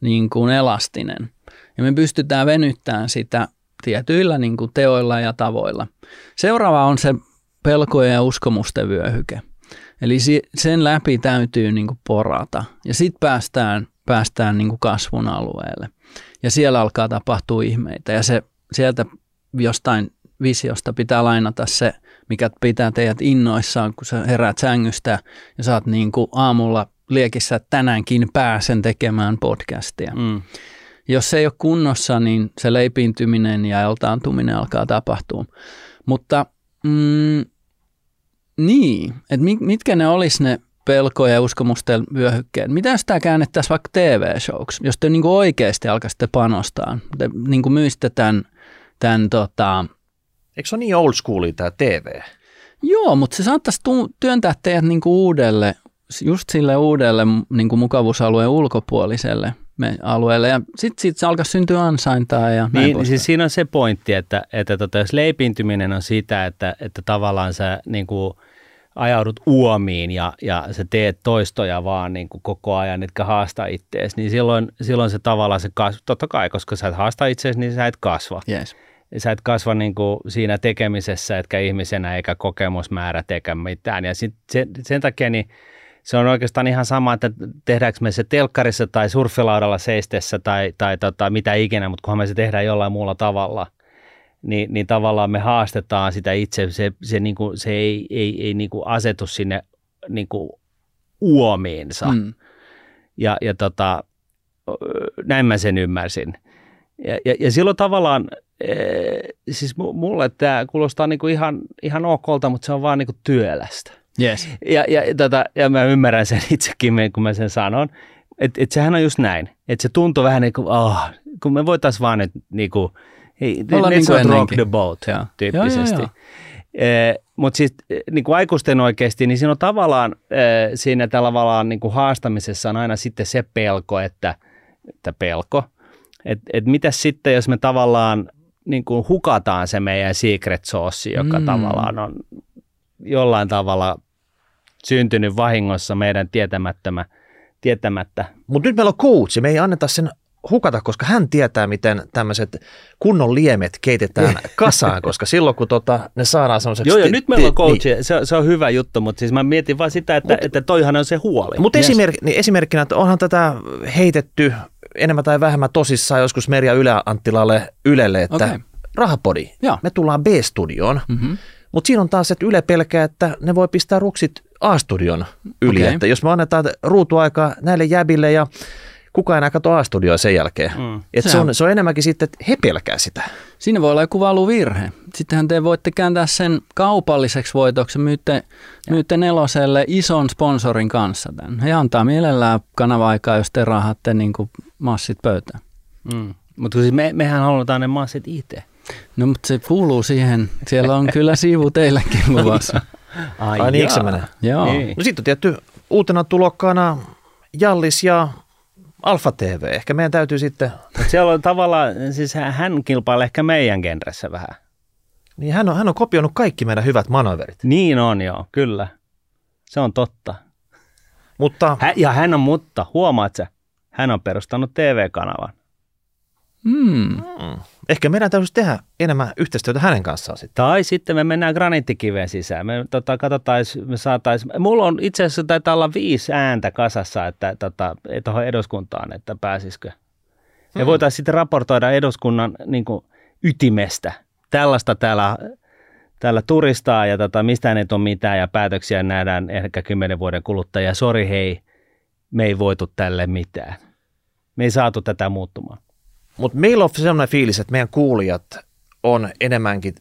niin kuin elastinen. Ja me pystytään venyttämään sitä tietyillä niin kuin teoilla ja tavoilla. Seuraava on se pelkojen ja uskomusten vyöhyke. Eli sen läpi täytyy niin kuin porata. Ja sitten päästään, päästään niin kuin kasvun alueelle. Ja siellä alkaa tapahtua ihmeitä. Ja se sieltä jostain visiosta pitää lainata se, mikä pitää teidät innoissaan, kun sä heräät sängystä ja saat niin kuin aamulla liekissä, että tänäänkin pääsen tekemään podcastia. Mm. Jos se ei ole kunnossa, niin se leipiintyminen ja eltaantuminen alkaa tapahtua. Mutta mm, niin, että mit, mitkä ne olisi ne pelkoja ja uskomusten vyöhykkeet. Mitä jos tämä käännettäisiin vaikka TV-showksi, jos te niinku oikeasti alkaisitte panostaa, te niinku myisitte tämän, tämän tota, Eikö se ole niin old schoolia tämä TV? Joo, mutta se saattaisi tu- työntää teidät niinku uudelle, just sille uudelle niinku mukavuusalueen ulkopuoliselle me- alueelle. Ja sitten siitä se alkaisi syntyä ansaintaa ja Niin, poispäin. siis siinä on se pointti, että, että tota, jos leipiintyminen on sitä, että, että tavallaan sä niin kuin, ajaudut uomiin ja, ja sä teet toistoja vaan niin kuin koko ajan, etkä haasta ittees, niin silloin, silloin se tavallaan se kasvu, totta kai, koska sä et haasta itseäsi, niin sä et kasva. Yes. Sä et kasva niin kuin siinä tekemisessä, etkä ihmisenä eikä kokemusmäärä eikä mitään. Ja sit sen, sen takia niin se on oikeastaan ihan sama, että tehdäänkö me se telkkarissa tai surfilaudalla seistessä tai, tai tota, mitä ikinä, mutta kunhan me se tehdään jollain muulla tavalla, niin, niin tavallaan me haastetaan sitä itse. Se, se, niin kuin, se ei, ei, ei niin kuin asetu sinne niin kuin uomiinsa. Mm. Ja, ja tota, näin mä sen ymmärsin. Ja, ja, ja silloin tavallaan, ee, siis mu- mulle tämä kuulostaa niinku ihan, ihan okolta, mutta se on vaan niinku työlästä. Yes. Ja, ja, tota, ja mä ymmärrän sen itsekin, kun mä sen sanon. että et sehän on just näin. Että se tuntuu vähän niin kuin, oh, kun me voitaisiin vaan nyt niin kuin, hei, Olla let's niin rock the boat Joo. tyyppisesti. Joo, joo, Mutta siis eh, niin kuin aikuisten oikeasti, niin siinä on tavallaan, eh, siinä tavallaan niin kuin haastamisessa on aina sitten se pelko, että, että pelko, että et mitäs sitten, jos me tavallaan niin kuin hukataan se meidän secret sauce, joka mm. tavallaan on jollain tavalla syntynyt vahingossa meidän tietämättömä, tietämättä. Mutta nyt meillä on coach, me ei anneta sen hukata, koska hän tietää, miten tämmöiset kunnon liemet keitetään kasaan, koska silloin kun tota, ne saadaan semmoiseksi... Joo, joo, nyt meillä on ti- coach, Niin. se, se on hyvä juttu, mutta siis mä mietin vaan sitä, että, Mut- että toihan on se huoli. Mutta Yes. esimerk, niin esimerkkinä, että onhan tätä heitetty enemmän tai vähemmän tosissaan joskus Merja Yle Anttilalle Ylelle, että okay. rahapodi, Joo. me tullaan B-studioon, Mm-hmm. mutta siinä on taas, että Yle pelkää, että ne voi pistää ruksit A-studion yli, Okei. että jos me annetaan ruutuaikaa näille jäbille ja kukaan enää katso A-studioa sen jälkeen. Mm. Et se, on, se on enemmänkin sitten, että he pelkää sitä. Siinä voi olla joku valuvirhe. Sittenhän te voitte kääntää sen kaupalliseksi voitoksi, myytte, myytte neloselle ison sponsorin kanssa tämän. He antaa mielellään kanava-aikaa, jos te rahatte niin kuin massit pöytään. Mm. Mutta siis me, mehän halutaan ne massit itse. No mutta se kuuluu siihen. Siellä on kyllä siivu teillekin luvassa. Ai, Ai niin, se menee? Joo. Niin. No sitten on tietty uutena tulokkaana Jallis ja Alfa TV. Ehkä meidän täytyy sitten, Mut siellä on tavallaan, siis hän- hän kilpailee ehkä meidän genressä vähän. niin hän on, hän on kopioinut kaikki meidän hyvät manöverit. Niin on joo, kyllä. Se on totta. Mutta Hä, ja hän on, mutta huomaat sä, hän on perustanut TV-kanavan. Mm. mm, ehkä meidän täytyisi tehdä enemmän yhteistyötä hänen kanssaan sitten. Tai sitten me mennään graniittikiveen sisään. Me tota, katsotaan, me saatais, mulla on itse asiassa taitaa olla viisi ääntä kasassa, että tota, tuohon eduskuntaan, että pääsisikö. Me Hmm. voitaisiin sitten raportoida eduskunnan niin kuin, ytimestä. Tällaista täällä, täällä turistaa ja tota, mistään ei ole mitään ja päätöksiä nähdään ehkä kymmenen vuoden kuluttua. Ja sori hei, me ei voitu tälle mitään. Me ei saatu tätä muuttumaan. Mutta meillä on sellainen fiilis, että meidän kuulijat on enemmänkin,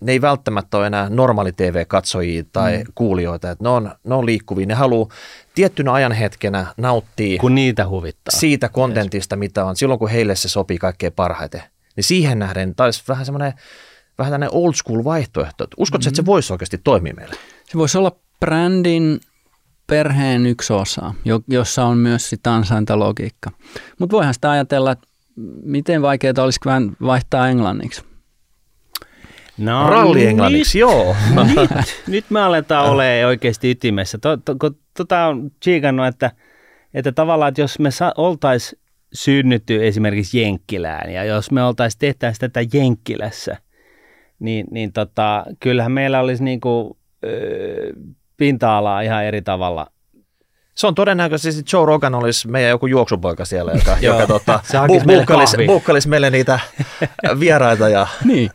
ne ei välttämättä ole enää normaali TV-katsojia tai mm. kuulijoita, että ne on, ne on liikkuvia. Ne haluaa tiettynä ajanhetkenä nauttia Kun niitä huvittaa. siitä kontentista, mitä on, silloin kun heille se sopii kaikkein parhaiten. Niin siihen nähden taisi vähän semmoinen vähän tämmöinen old school vaihtoehto. Uskotko, mm-hmm. että se voisi oikeasti toimia meille? Se voisi olla brändin perheen yksi osa, jo- jossa on myös sitä ansaintalogiikka. Mutta voihan sitä ajatella, että miten vaikeaa olisi vähän vaihtaa englanniksi. No, Ralli englanniksi, joo. nyt, nyt me aletaan olemaan oikeasti ytimessä. Tota on tsiikannut, että, että tavallaan, että jos me sa, oltaisiin synnytty esimerkiksi Jenkkilään ja jos me oltaisiin tehtäisiin tätä Jenkkilässä, niin, niin tota, kyllähän meillä olisi niinku, ö, pinta-alaa ihan eri tavalla. Se on todennäköisesti Joe Rogan olisi meidän joku juoksupoika siellä, joka, joka tota, bu- meille buukkalisi, kahvia. buukkalisi meille niitä vieraita. Ja, Niin.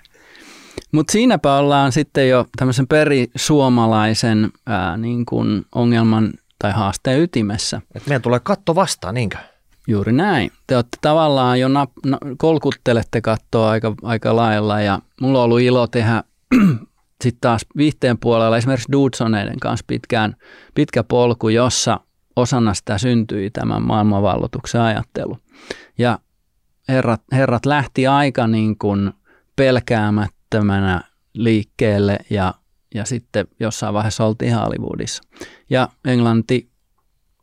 Mutta siinäpä ollaan sitten jo tämmöisen perisuomalaisen ää, niin kuin ongelman tai haasteen ytimessä. että meidän tulee katto vastaan, niinkö? Juuri näin. Te olette tavallaan jo nap, na, kolkuttelette kattoa aika, aika lailla ja mulla on ollut ilo tehdä sitten taas viihteen puolella esimerkiksi Dudsoneiden kanssa pitkään, pitkä polku, jossa osana sitä syntyi tämä maailmanvalloituksen ajattelu. Ja herrat, herrat lähti aika niin kuin pelkäämättömänä liikkeelle ja, ja sitten jossain vaiheessa oltiin Hollywoodissa. Ja Englanti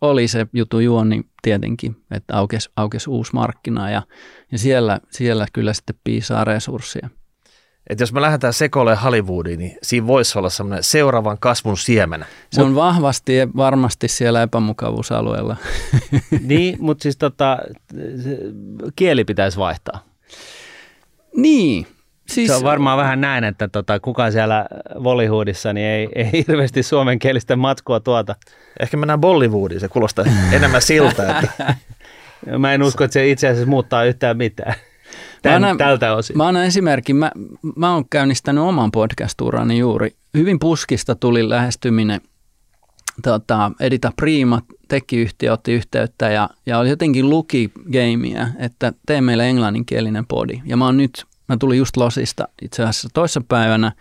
oli se jutu juoni tietenkin, että aukesi, aukesi uusi markkina ja, ja siellä, siellä kyllä sitten piisaa resursseja. Että jos me lähdetään sekoilemaan Hollywoodiin, niin siinä voisi olla semmoinen seuraavan kasvun siemen. Se on vahvasti ja varmasti siellä epämukavuusalueella. Niin, mutta siis tota, kieli pitäisi vaihtaa. niin. Siis, Se on varmaan vähän näin, että tota, kukaan siellä Bollywoodissa niin ei, ei hirveästi suomenkielistä matskua tuota. Ehkä mennään Bollywoodiin, se kuulostaa enemmän siltä, että Mä en usko, että se itse asiassa muuttaa yhtään mitään Tän, annan- tältä osin. Mä annan esimerkin. Mä, mä oon käynnistänyt oman podcast-urani juuri. Hyvin puskista tuli lähestyminen. Tota, Edita Prima, tekkiyhtiö, otti yhteyttä ja, ja oli jotenkin luki gameia, että tee meille englanninkielinen podi. Ja mä oon nyt, mä tulin just Losista itse asiassa toissapäivänä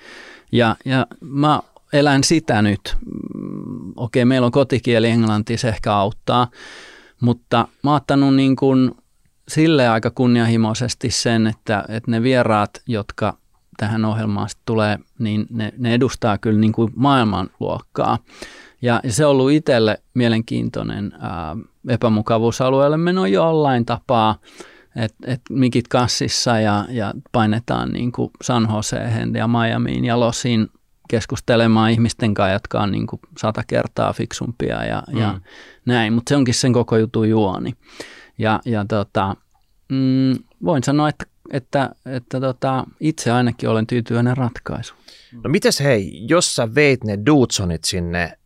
ja, ja mä elän sitä nyt. Mm, Okei, meillä on kotikieli englanti, se ehkä auttaa. Mutta mä oon ottanut niin kuin sille aika kunnianhimoisesti sen, että, että ne vieraat, jotka tähän ohjelmaan tulee, niin ne, ne edustaa kyllä niin kuin maailmanluokkaa. Ja, ja se on ollut itselle mielenkiintoinen ää, epämukavuusalueelle meno jollain tapaa, että et mikit kassissa ja, ja painetaan niin kuin San Joseen ja Miamiin ja Losiin keskustelemaan ihmisten kanssa, jotka on niin kuin sata kertaa fiksumpia ja, mm. ja näin, mutta se onkin sen koko jutun juoni. Ja, ja tota, mm, voin sanoa, että, että, että tota, itse ainakin olen tyytyväinen ratkaisu. No mites hei, jos sä veit ne Dudsonit sinne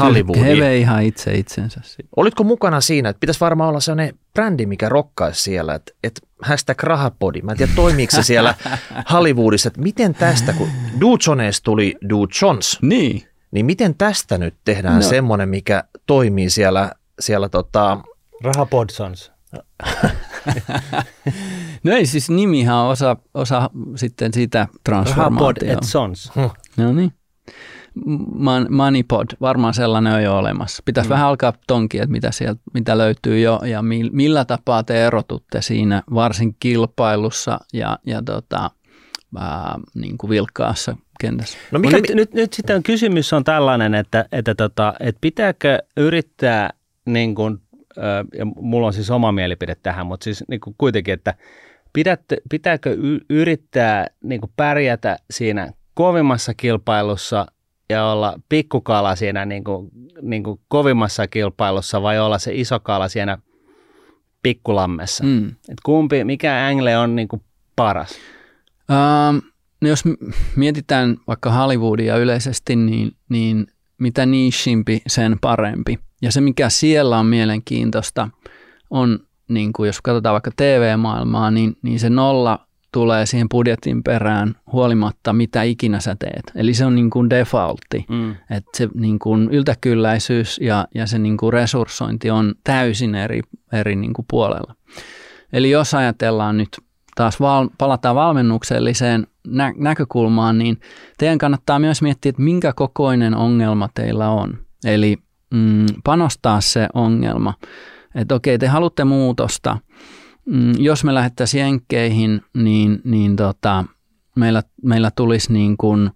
Hollywoodiin. He vei ihan itse itsensä. Siitä. Olitko mukana siinä, että pitäisi varmaan olla sellainen brändi, mikä rokkaisi siellä, että, että hashtag rahapodi. Mä en tiedä, toimiiko se siellä Hollywoodissa, että miten tästä, kun Duchoneesta tuli Duchons, niin. niin miten tästä nyt tehdään no. semmoinen, mikä toimii siellä, siellä tota... Rahapodsons. no ei siis nimihan on osa, osa sitten sitä transformaatiota. Rahapod et sons. No niin. Man, Moneypod, varmaan sellainen on jo olemassa. Pitäisi mm. vähän alkaa tonkia, että mitä, sieltä, mitä löytyy jo ja mi, millä tapaa te erotutte siinä varsin kilpailussa ja, ja tota, ää, niin kuin vilkkaassa kentässä. No mikä, nyt, nyt, nyt sitten kysymys on tällainen, että, että, tota, että pitääkö yrittää, niin kuin, ja mulla on siis oma mielipide tähän, mutta siis niin kuin kuitenkin, että pidätte, pitääkö yrittää niin kuin pärjätä siinä kovimmassa kilpailussa ja olla pikkukala siinä niin kuin, niin kuin kovimmassa kilpailussa vai olla se iso kala siinä pikkulammessa? Mm. Et kumpi, mikä angle on niin kuin paras? Um, no jos mietitään vaikka Hollywoodia yleisesti, niin, niin mitä niishimpi, sen parempi. Ja se, mikä siellä on mielenkiintoista, on, niin kuin jos katsotaan vaikka TV-maailmaa, niin, niin se nolla tulee siihen budjetin perään huolimatta mitä ikinä sä teet. Eli se on niin kuin defaultti, mm. että se niin kuin yltäkylläisyys ja, ja se niin kuin resurssointi on täysin eri, eri niin kuin puolella. Eli jos ajatellaan nyt taas val, palataan valmennukselliseen nä- näkökulmaan, niin teidän kannattaa myös miettiä, että minkä kokoinen ongelma teillä on. Eli mm, panostaa se ongelma. Että okei, te haluatte muutosta, Mm, jos me lähdettäisiin jenkkeihin, niin, niin tota, meillä, meillä tulisi niin kuin,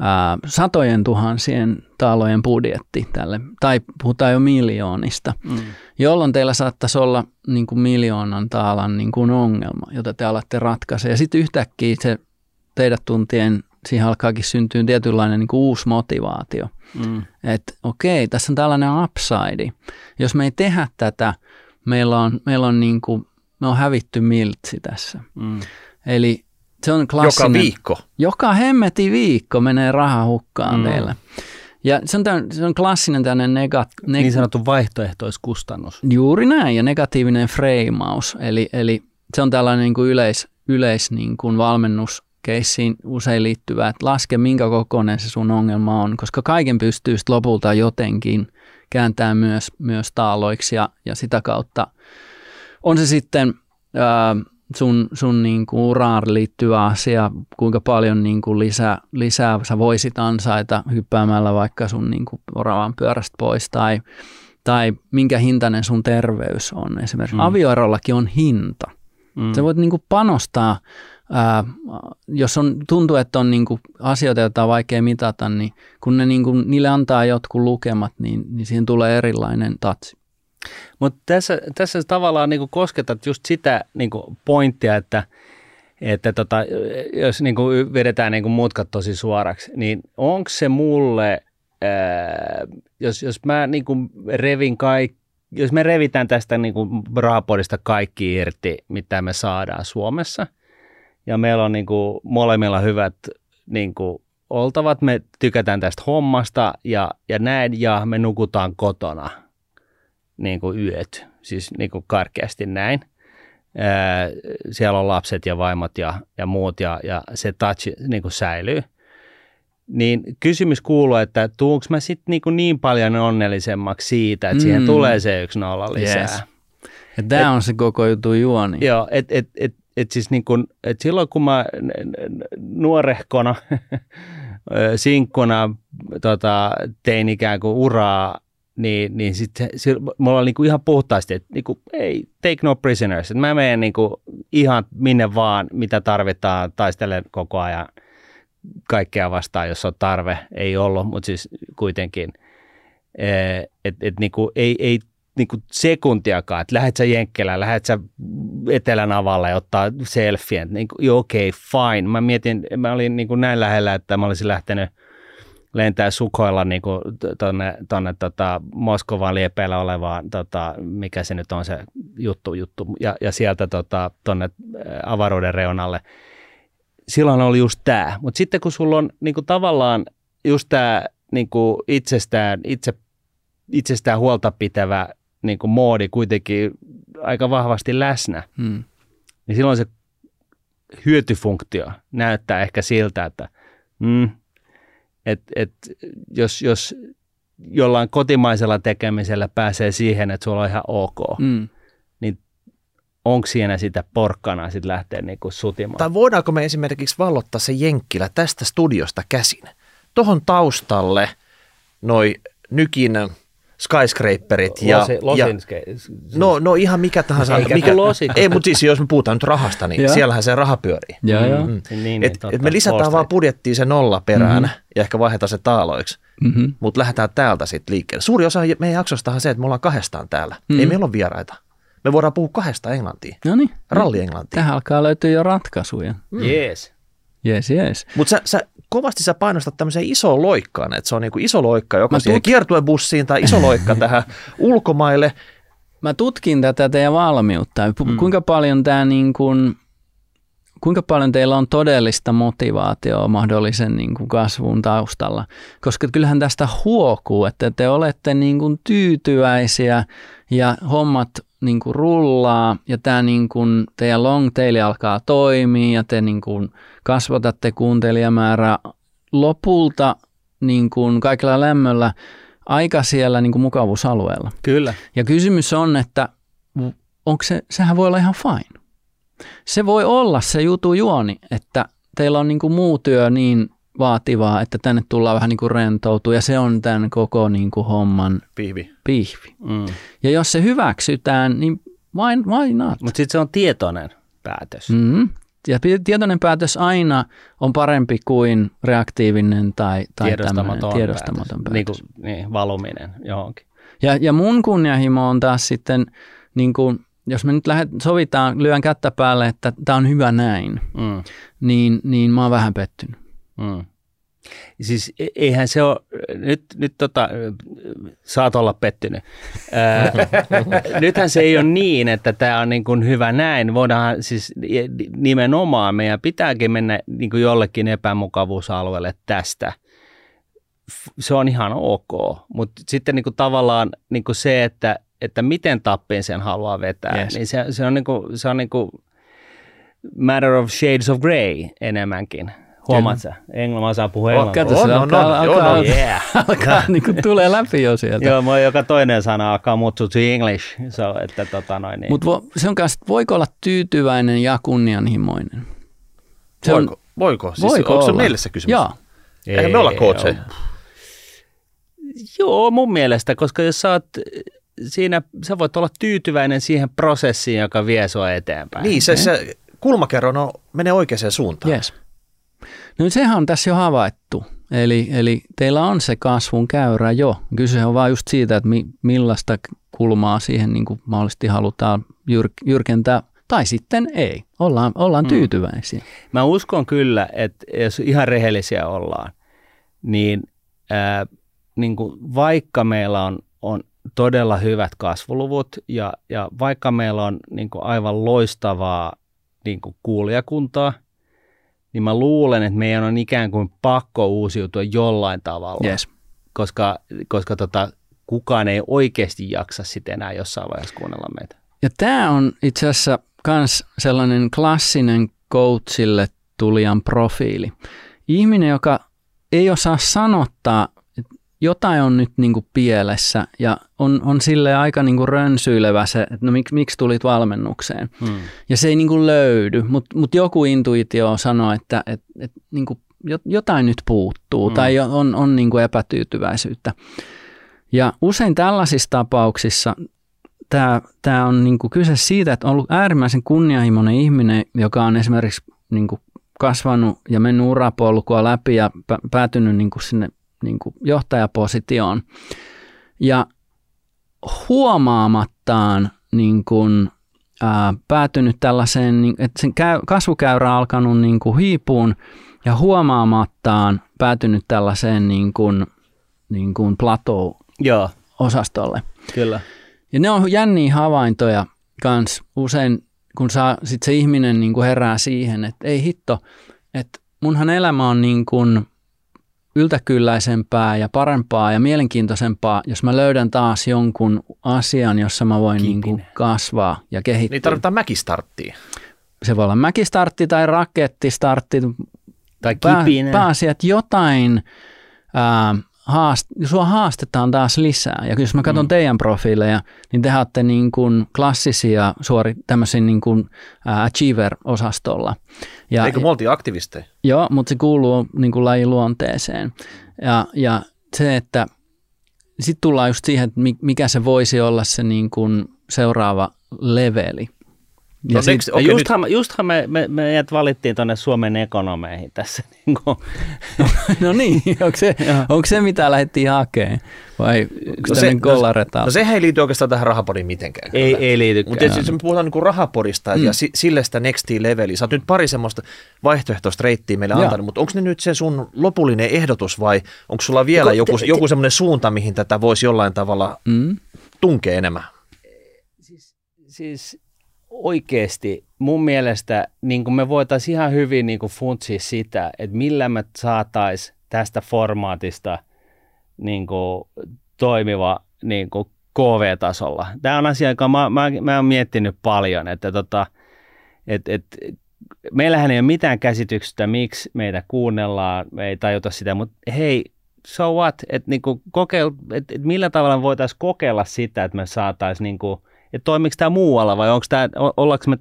ää, satojen tuhansien taalojen budjetti tälle, tai puhutaan jo miljoonista, mm. jolloin teillä saattaisi olla niin kuin miljoonan taalan niin kuin ongelma, jota te alatte ratkaista. Ja sitten yhtäkkiä se teidät tuntien siihen alkaakin syntyä tietynlainen niin kuin uusi motivaatio. Mm. Että okei, tässä on tällainen upside. Jos me ei tehdä tätä, meillä on, meillä on niin kuin me on hävitty miltsi tässä. Mm. Eli se on klassinen. Joka viikko. Joka hemmeti viikko menee raha hukkaan mm. teille. Ja se on, tämän, se on klassinen tämmöinen negat- neg- Niin sanottu vaihtoehtoiskustannus. Juuri näin, ja negatiivinen freimaus. Eli, eli se on tällainen niin kuin yleis, yleis niin kuin valmennuskeissiin usein liittyvä, että laske minkä kokoinen se sun ongelma on, koska kaiken pystyy lopulta jotenkin kääntämään myös, myös taaloiksi ja, ja sitä kautta – on se sitten ää, sun, sun niin kuin uraan liittyvä asia, kuinka paljon niin kuin lisää, lisää sä voisit ansaita hyppäämällä vaikka sun niin kuin oravan pyörästä pois tai, tai minkä hintainen sun terveys on. Esimerkiksi mm. avioerollakin on hinta. Mm. Sä voit niin kuin panostaa, ää, jos on, tuntuu, että on niin kuin asioita, joita on vaikea mitata, niin kun ne niin kuin, niille antaa jotkut lukemat, niin, niin siihen tulee erilainen tatsi. Mutta tässä, tässä tavallaan niin kosketat just sitä niin pointtia, että, että tota, jos niin vedetään niin mutkat tosi suoraksi, niin onko se mulle, ää, jos, jos mä niin revin kaikki, jos me revitään tästä niin kuin raapodista kaikki irti, mitä me saadaan Suomessa, ja meillä on niin kuin molemmilla hyvät niin kuin oltavat, me tykätään tästä hommasta ja, ja näin, ja me nukutaan kotona – niin kuin yöt, siis niin kuin karkeasti näin. Ää, siellä on lapset ja vaimot ja, ja muut ja, ja se touch niin kuin säilyy. Niin kysymys kuuluu, että tuunko mä sitten niin, niin paljon onnellisemmaksi siitä, että mm. siihen tulee se yksi nolla lisää. Yes. Ja tämä on se koko juttu juoni. Joo, että et, et, et siis niin kun, et silloin kun mä nuorehkona, sinkkuna tota, tein ikään kuin uraa niin, niin sitten mulla oli niinku ihan puhtaasti, että niinku, ei, take no prisoners. Et mä menen niinku ihan minne vaan, mitä tarvitaan, taistelen koko ajan kaikkea vastaan, jos on tarve. Ei ollut, mutta siis kuitenkin. Että et niinku, ei, ei niinku sekuntiakaan, että lähdet sä Jenkkelään, lähdet sä Etelän avalle ja ottaa selfien. Niinku, okei, okay, fine. Mä mietin, mä olin niinku näin lähellä, että mä olisin lähtenyt – lentää sukoilla niin kuin tonne, tonne tota Moskovan liepeillä olevaan, tota, mikä se nyt on se juttu, juttu ja, ja sieltä tota, tonne avaruuden reunalle. Silloin oli just tämä. Mutta sitten kun sulla on niin kuin tavallaan just tämä niin kuin itsestään, itse, itsestään huolta pitävä niin kuin moodi kuitenkin aika vahvasti läsnä, hmm. niin silloin se hyötyfunktio näyttää ehkä siltä, että mm, että et, jos, jos jollain kotimaisella tekemisellä pääsee siihen, että sulla on ihan ok, mm. niin onko siinä sitä porkkana sitten lähteä niinku sutimaan? Tai voidaanko me esimerkiksi vallottaa se jenkkilä tästä studiosta käsin? Tuohon taustalle noi nykin skyscraperit. Ja, Losi, losin, ja, no, no ihan mikä tahansa. Eikä mikä, losi. Ei, mutta siis jos me puhutaan nyt rahasta, niin ja. siellähän se raha pyörii. Ja, mm, ja. Mm. Niin, niin, et, totta, et me lisätään vaan budjettiin se nolla perään mm-hmm. ja ehkä vaihdetaan se taaloiksi. Mm-hmm. Mutta lähdetään täältä sitten liikkeelle. Suuri osa meidän jaksostahan se, että me ollaan kahdestaan täällä. Mm-hmm. Ei meillä ole vieraita. Me voidaan puhua kahdesta englantia. No niin. Ralli englantia. Tähän alkaa löytyä jo ratkaisuja. Mm. Jees. Jees, jees. Mutta sä, sä kovasti sä painostat tämmöiseen iso loikkaan, että se on niinku iso loikka joko siihen tut... kiertuebussiin tai iso loikka tähän ulkomaille. Mä tutkin tätä teidän valmiutta. Mm. Kuinka paljon tämä niin kuin, kuinka paljon teillä on todellista motivaatioa mahdollisen niin kuin kasvun taustalla? Koska kyllähän tästä huokuu, että te olette niin kuin tyytyväisiä ja hommat niin kuin rullaa ja tämä niin kuin teidän long tail alkaa toimia ja te niin kuin kasvatatte kuuntelijamäärää lopulta niin kuin kaikilla lämmöllä aika siellä niin kuin mukavuusalueella. Kyllä. Ja kysymys on, että onko se, sehän voi olla ihan fine. Se voi olla se jutu juoni, että teillä on niin kuin muu työ niin vaativaa, että tänne tullaan vähän niin kuin rentoutua ja se on tämän koko niin kuin homman pihvi. pihvi. Mm. Ja jos se hyväksytään, niin why, why not? Mutta sitten se on tietoinen päätös. Mm. Ja tietoinen päätös aina on parempi kuin reaktiivinen tai, tai tiedostamaton, tiedostamaton päätös. päätös. Niin, kuin, niin, valuminen johonkin. Ja, ja mun kunnianhimo on taas sitten, niin kuin, jos me nyt lähdet, sovitaan, lyön kättä päälle, että tämä on hyvä näin, mm. niin, niin mä oon vähän pettynyt. Mm. Siis e- eihän se ole, nyt, nyt tota, saat olla pettynyt. Ää, nythän se ei ole niin, että tämä on niin kuin hyvä näin. Voidaan siis nimenomaan, meidän pitääkin mennä niin kuin jollekin epämukavuusalueelle tästä. Se on ihan ok, mutta sitten niin kuin tavallaan niin kuin se, että, että miten tappiin sen haluaa vetää, yes. niin se, se on, niin kuin, se on niin kuin matter of shades of grey enemmänkin. Huomaat sä? Englannin osaa puhua englantia. Kato, se alkaa, alkaa, alkaa, yeah. alkaa niin kuin tulee läpi jo sieltä. Joo, mua joka toinen sana alkaa muuttua to English. So, että tota noin, niin. Mutta vo, se on kanssa, voiko olla tyytyväinen ja kunnianhimoinen? Se voiko? On, voiko? Siis voiko onko olla? se meille se kysymys? Joo. Eihän me olla coacheja. Joo, mun mielestä, koska jos sä oot siinä, sä voit olla tyytyväinen siihen prosessiin, joka vie sua eteenpäin. Niin, se, se kulmakerro no, menee oikeaan suuntaan. Yes. No sehän on tässä jo havaittu. Eli, eli teillä on se kasvun käyrä jo. Kyse on vain just siitä, että mi, millaista kulmaa siihen niin kuin mahdollisesti halutaan jyr, jyrkentää tai sitten ei. Ollaan, ollaan mm. tyytyväisiä. Mm. Mä uskon kyllä, että jos ihan rehellisiä ollaan, niin, ää, niin kuin vaikka meillä on, on todella hyvät kasvuluvut ja, ja vaikka meillä on niin kuin aivan loistavaa niin kuin kuulijakuntaa – niin mä luulen, että meidän on ikään kuin pakko uusiutua jollain tavalla. Yes. Koska, koska tota, kukaan ei oikeasti jaksa sitten enää jossain vaiheessa kuunnella meitä. Ja tämä on itse asiassa myös sellainen klassinen coachille tulijan profiili. Ihminen, joka ei osaa sanottaa jotain on nyt niin kuin pielessä ja on, on sille aika niin kuin rönsyilevä se, että no miksi, miksi tulit valmennukseen. Hmm. Ja se ei niin kuin löydy, mutta mut joku intuitio sanoo, että et, et, niin kuin jotain nyt puuttuu hmm. tai on, on niin kuin epätyytyväisyyttä. Ja usein tällaisissa tapauksissa tämä, tämä on niin kuin kyse siitä, että on ollut äärimmäisen kunnianhimoinen ihminen, joka on esimerkiksi niin kuin kasvanut ja mennyt urapolkua läpi ja päätynyt niin kuin sinne niin kuin johtajapositioon. Ja huomaamattaan niin kuin, ää, päätynyt tällaiseen, niin, että sen käy, kasvukäyrä on alkanut niin kuin hiipuun ja huomaamattaan päätynyt tällaiseen niin kuin, niin kuin plateau-osastolle. Kyllä. Ja ne on jänniä havaintoja kans usein, kun saa, sit se ihminen niin kuin herää siihen, että ei hitto, että munhan elämä on niin kuin yltäkylläisempää ja parempaa ja mielenkiintoisempaa, jos mä löydän taas jonkun asian, jossa mä voin niin kuin kasvaa ja kehittyä. Niin tarvitaan mäkistarttia. Se voi olla mäkistartti tai rakettistartti. Tai kipinä. Pää, että jotain ää, haast, sua haastetaan taas lisää. Ja jos mä katson mm. teidän profiileja, niin te olette niin kuin klassisia suori, tämmöisiä niin kuin achiever-osastolla. Ja, Eikö me oltiin aktivisteja? Joo, mutta se kuuluu niin kuin lajin luonteeseen. Ja, ja se, että sitten tullaan just siihen, että mikä se voisi olla se niin kuin seuraava leveli. Ja, no, sit, next, okay, justhan, nyt... justhan me, me, meidät valittiin tuonne Suomen ekonomeihin tässä. Niin kuin. no niin, onko se, onko se mitä lähdettiin hakemaan? Vai no se, no, no sehän ei liity oikeastaan tähän rahapodiin mitenkään. Ei, ei liity. Mutta jos me puhutaan niin rahapodista mm. ja sille sitä nextia leveliä, sä oot nyt pari semmoista vaihtoehtoista reittiä meille ja. antanut, mutta onko ne nyt se sun lopullinen ehdotus vai onko sulla vielä Ko, joku, te, joku semmoinen suunta, mihin tätä voisi jollain tavalla mm. tunkea enemmän? Siis, siis oikeasti mun mielestä niin kuin me voitaisiin ihan hyvin niin kuin funtsia sitä, että millä me saataisiin tästä formaatista niin kuin toimiva niin kuin KV-tasolla. Tämä on asia, joka mä, mä, mä olen miettinyt paljon, että tota, et, et, meillähän ei ole mitään käsitystä, miksi meitä kuunnellaan, me ei tajuta sitä, mutta hei, so what, että kokeil, et, et millä tavalla voitaisiin kokeilla sitä, että me saataisiin niinku, että toimiko tämä muualla vai onko tämä, ollaanko me,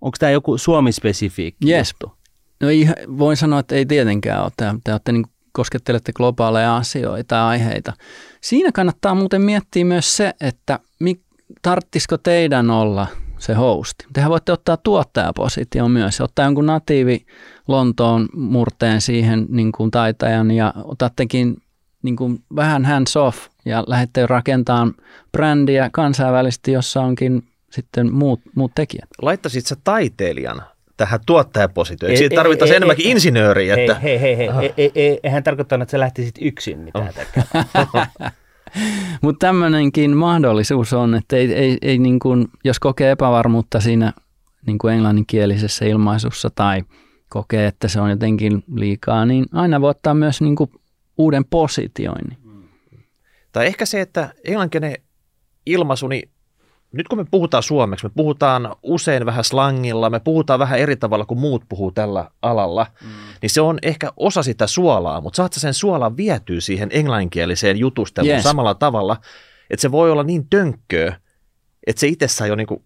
onko tämä joku Suomi-spesifiikki yes. juttu? No ei, voin sanoa, että ei tietenkään ole. Te, te olette niin koskettelette globaaleja asioita ja aiheita. Siinä kannattaa muuten miettiä myös se, että mi, tarttisiko teidän olla se hosti. Tehän voitte ottaa tuottajapositio myös, ottaa jonkun natiivi Lontoon murteen siihen niin kuin taitajan ja otattekin niin kuin vähän hands off ja lähdette rakentamaan brändiä kansainvälisesti, jossa onkin sitten muut, muut tekijät. Laittaisit sä taiteilijan tähän tuottajapositioon? Siitä tarvittaisiin enemmänkin ei, insinööriä. Että... Hei, hei, hei, hei, ei, ei, eihän tarkoittanut, että sä lähtisit yksin mitään oh. Mutta tämmöinenkin mahdollisuus on, että ei, ei, ei niin kuin, jos kokee epävarmuutta siinä niin kuin englanninkielisessä ilmaisussa tai kokee, että se on jotenkin liikaa, niin aina voi ottaa myös niin kuin uuden positioinnin. Tai ehkä se, että englanninkielinen ilmaisu, niin nyt kun me puhutaan suomeksi, me puhutaan usein vähän slangilla, me puhutaan vähän eri tavalla kuin muut puhuu tällä alalla, mm. niin se on ehkä osa sitä suolaa, mutta saat sen suolan vietyä siihen englanninkieliseen jutusteluun yes. samalla tavalla, että se voi olla niin tönkköä, että se itsessään jo niinku,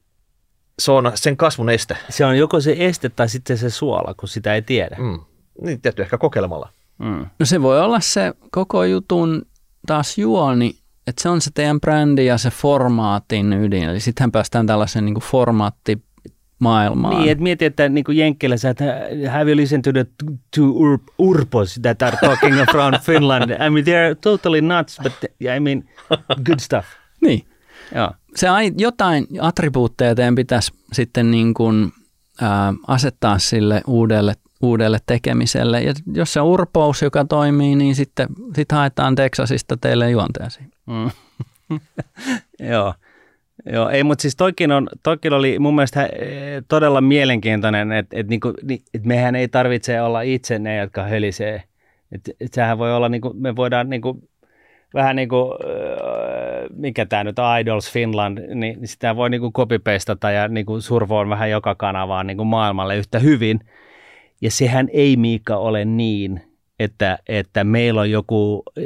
se on sen kasvun este. Se on joko se este tai sitten se suola, kun sitä ei tiedä. Mm. Niin tietty ehkä kokeilemalla. Mm. No se voi olla se koko jutun taas juoni, että se on se teidän brändi ja se formaatin ydin. Eli sittenhän päästään tällaisen niin formaatti maailmaan. Niin, että mieti, että niin kuin Jenkkilä, sä, have you listened to the two ur, urpos that are talking around Finland? I mean, they're totally nuts, but I mean, good stuff. niin. Joo. Se jotain attribuutteja teidän pitäisi sitten niin kuin, ää, asettaa sille uudelle uudelle tekemiselle. Ja jos se urpous, joka toimii, niin sitten sit haetaan Texasista teille juonteesi. Mm. Joo. Joo, ei, mutta siis toikin, on, toikin oli mun mielestä eh, todella mielenkiintoinen, että et niinku, et mehän ei tarvitse olla itse ne, jotka hölisee. Et, et sehän voi olla, niinku, me voidaan niinku, vähän niin kuin, eh, mikä tämä nyt Idols Finland, niin sitä voi niin copy-pastata ja niin survoon vähän joka kanavaan niin maailmalle yhtä hyvin – ja sehän ei Miikka ole niin, että, että meillä on joku äh,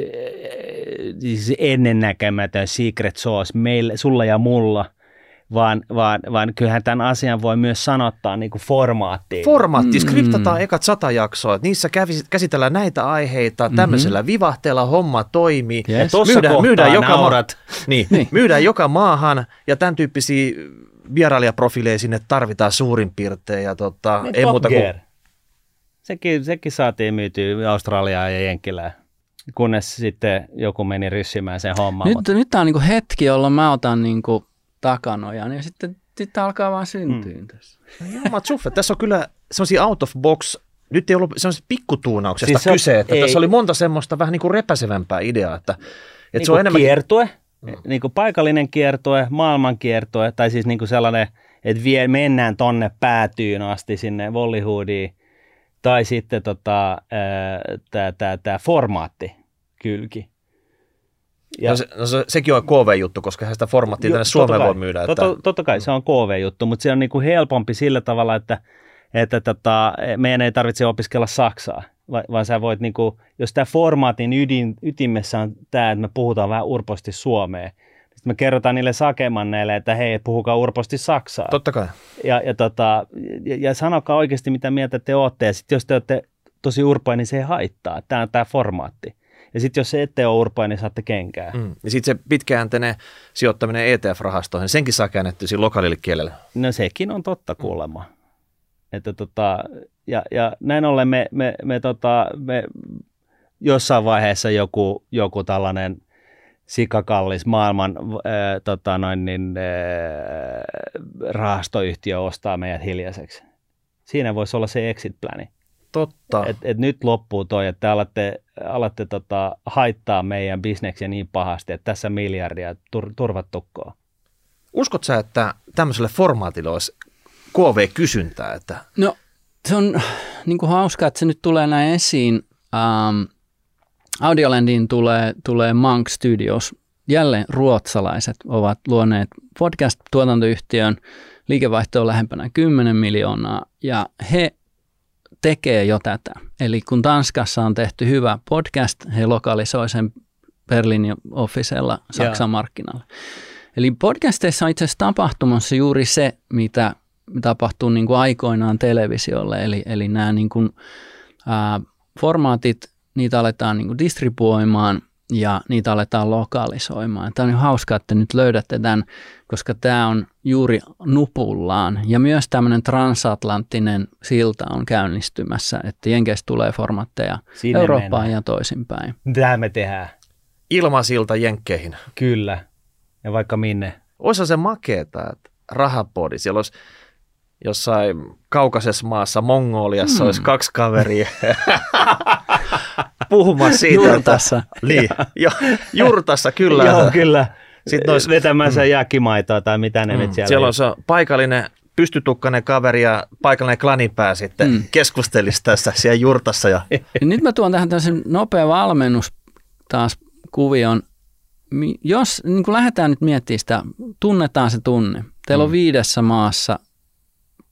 siis ennennäkemätön secret sauce meille, sulla ja mulla, vaan, vaan, vaan kyllähän tämän asian voi myös sanottaa niin kuin formaattiin. Formaatti, mm. skriptataan ekat sata jaksoa, että niissä käsitellään näitä aiheita, mm-hmm. tämmöisellä vivahteella homma toimii. Yes. Ja myydään, myydään joka naurat. Ma- niin, niin. myydään joka maahan ja tämän tyyppisiä vierailijaprofiileja sinne tarvitaan suurin piirtein. Ja tota, niin ei muuta kuin... Sekin, sekin saatiin myytyä Australiaan ja Jenkkilään kunnes sitten joku meni ryssimään sen homman. Nyt, mutta... nyt tämä on niinku hetki, jolloin mä otan niinku takanojan ja sitten, sitten alkaa vaan syntyä mm. tässä. No, Jumma, tässä on kyllä sellaisia out of box nyt ei ollut sellaisesta pikkutuunauksesta siis kyse, että ei. tässä oli monta semmoista vähän niin kuin repäsevämpää ideaa, että, että niin se on enemmän... Kiertue, mm. niin kuin paikallinen kiertue, maailman kiertue, tai siis niin kuin sellainen, että vie, mennään tonne päätyyn asti sinne Bollywoodiin, tai sitten tota, tämä formaatti kylki. Ja, no se, no se, sekin on KV-juttu, koska sitä formaattia jo, tänne Suomeen kai, voi myydä. Että... Totta, totta kai se on KV-juttu, mutta se on niinku helpompi sillä tavalla, että, että tota, meidän ei tarvitse opiskella Saksaa, vaan sä voit, niinku, jos tämä formaatin ydin, ytimessä on tämä, että me puhutaan vähän urposti Suomeen, sitten me kerrotaan niille sakemanneille, että hei, puhukaa urposti Saksaa. Totta kai. Ja, ja, tota, ja, ja sanokaa oikeasti, mitä mieltä te olette. Ja sitten jos te olette tosi urpoja, niin se ei haittaa. Tämä on tämä formaatti. Ja sitten jos se ette ole urpoja, niin saatte kenkää. Mm. Ja sitten se pitkäjänteinen sijoittaminen ETF-rahastoihin, senkin saa käännetty siinä lokaalille kielelle. No sekin on totta kuulemma. Että tota, ja, ja näin ollen me, me, me, tota, me jossain vaiheessa joku, joku tällainen – sikakallis maailman ää, tota noin, niin, ää, rahastoyhtiö ostaa meidät hiljaiseksi. Siinä voisi olla se exit-pläni. Totta. Et, et nyt loppuu toi, että te alatte, alatte tota, haittaa meidän bisneksiä niin pahasti, että tässä miljardia tur, turvattukkoa. Uskot sä, että tämmöiselle formaatille olisi KV-kysyntää? Että... No se on niin kuin hauska, että se nyt tulee näin esiin. Um, Audiolandiin tulee, tulee Monk Studios. Jälleen ruotsalaiset ovat luoneet podcast-tuotantoyhtiön. Liikevaihto on lähempänä 10 miljoonaa ja he tekee jo tätä. Eli kun Tanskassa on tehty hyvä podcast, he lokalisoi sen Berliinin officella Saksan yeah. markkinalle. Eli podcasteissa on itse asiassa tapahtumassa juuri se, mitä tapahtuu niin kuin aikoinaan televisiolle. Eli, eli nämä niin kuin, ää, formaatit niitä aletaan niin distribuoimaan ja niitä aletaan lokalisoimaan. Tämä on hauskaa, että nyt löydätte tämän, koska tämä on juuri nupullaan. Ja myös tämmöinen transatlanttinen silta on käynnistymässä, että Jenkeistä tulee formatteja Sinne Eurooppaan mennään. ja toisinpäin. Tämä me tehdään. Ilmasilta Jenkkeihin. Kyllä. Ja vaikka minne. Osa se makeeta, että rahapodi, siellä olisi jossain kaukaisessa maassa, Mongoliassa, hmm. olisi kaksi kaveria. puhumassa siitä. Jurtassa. Niin, jo, jurtassa, kyllä. Joo, kyllä. Sitten nois, Vetämässä mm. jääkimaitoa tai mitä ne mm. nyt siellä Siellä on se paikallinen pystytukkainen kaveri ja paikallinen klanipää sitten mm. keskustelisi tässä siellä jurtassa. Ja... Nyt mä tuon tähän tämmöisen nopea valmennus taas kuvion. Jos niin kun lähdetään nyt miettimään sitä, tunnetaan se tunne. Teillä mm. on viidessä maassa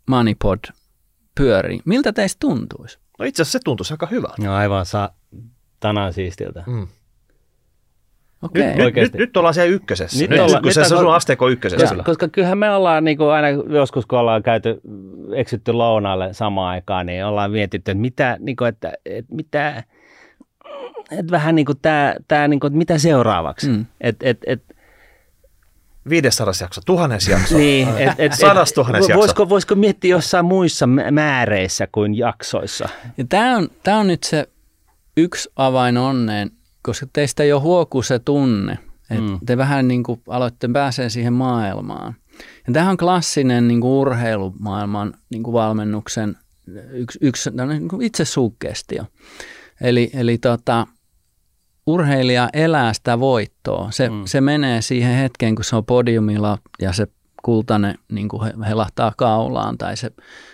Moneypod pyörii. Miltä teistä tuntuisi? No itse asiassa se tuntuisi aika hyvältä. No aivan saa tänään siistiltä. Mm. Okay. Nyt, nyt, nyt, nyt ollaan siellä ykkösessä. Nyt, nyt, olla, kun se, se on asteikko ykkösessä. Ja, koska kyllähän me ollaan niin kuin aina joskus, kun ollaan käyty, eksytty lounaalle samaan aikaan, niin ollaan mietitty, että mitä, niin kuin, että, että mitä, että vähän niin kuin tämä, tämä niin kuin, että mitä seuraavaksi. Mm. Et, et, et, 500 jakso, tuhannes jakso, niin, et, et, sadas tuhannes jakso. Voisiko, voisiko miettiä jossain muissa määreissä kuin jaksoissa? Ja tämä, on, tämä on nyt se yksi avain onneen, koska teistä jo huokuu se tunne, että mm. te vähän niin kuin aloitte pääsee siihen maailmaan. Ja tämähän on klassinen niin kuin urheilumaailman niin kuin valmennuksen yksi, yksi niin kuin itse suggestio. Eli, eli tota, urheilija elää sitä voittoa. Se, mm. se menee siihen hetkeen, kun se on podiumilla ja se kultainen niin kuin helahtaa kaulaan tai se,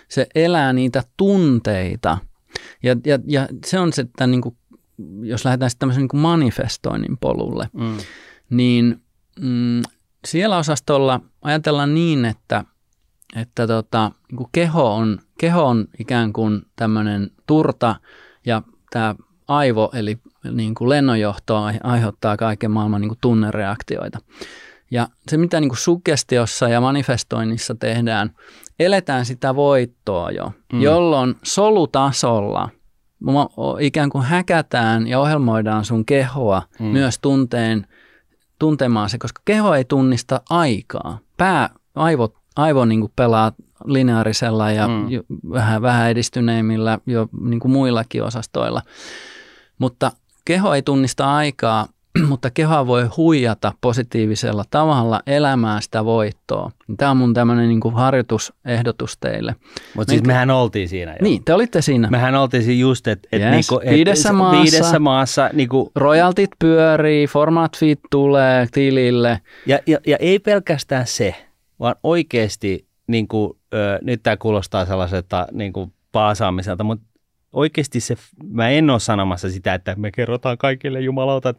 se elää niitä tunteita. Ja, ja, ja se on se, että niin kuin, jos lähdetään sitten tämmöisen niin manifestoinnin polulle, mm. niin mm, siellä osastolla ajatellaan niin, että, että tota, niin kuin keho, on, keho on ikään kuin tämmöinen turta ja tämä aivo eli niin kuin lennonjohto aiheuttaa kaiken maailman niin kuin tunnereaktioita. Ja se, mitä niin kuin suggestiossa ja manifestoinnissa tehdään, eletään sitä voittoa jo, mm. jolloin solutasolla ikään kuin häkätään ja ohjelmoidaan sun kehoa mm. myös tunteen, tuntemaan se, koska keho ei tunnista aikaa. Pää, aivo, aivo niin kuin pelaa lineaarisella ja mm. vähän, vähän edistyneimmillä jo niin kuin muillakin osastoilla. Mutta keho ei tunnista aikaa, mutta keho voi huijata positiivisella tavalla elämään sitä voittoa. Tämä on mun tämmöinen niin harjoitusehdotus teille. Mutta siis mehän oltiin siinä jo. Niin, te olitte siinä. Mehän oltiin siinä just, että et yes. niinku, et viidessä maassa, viidessä maassa niinku, royaltit pyörii, format feed tulee tilille. Ja, ja, ja ei pelkästään se, vaan oikeasti, niin kuin, ö, nyt tämä kuulostaa sellaiselta niin kuin paasaamiselta, mutta oikeasti se, mä en ole sanomassa sitä, että me kerrotaan kaikille jumalautat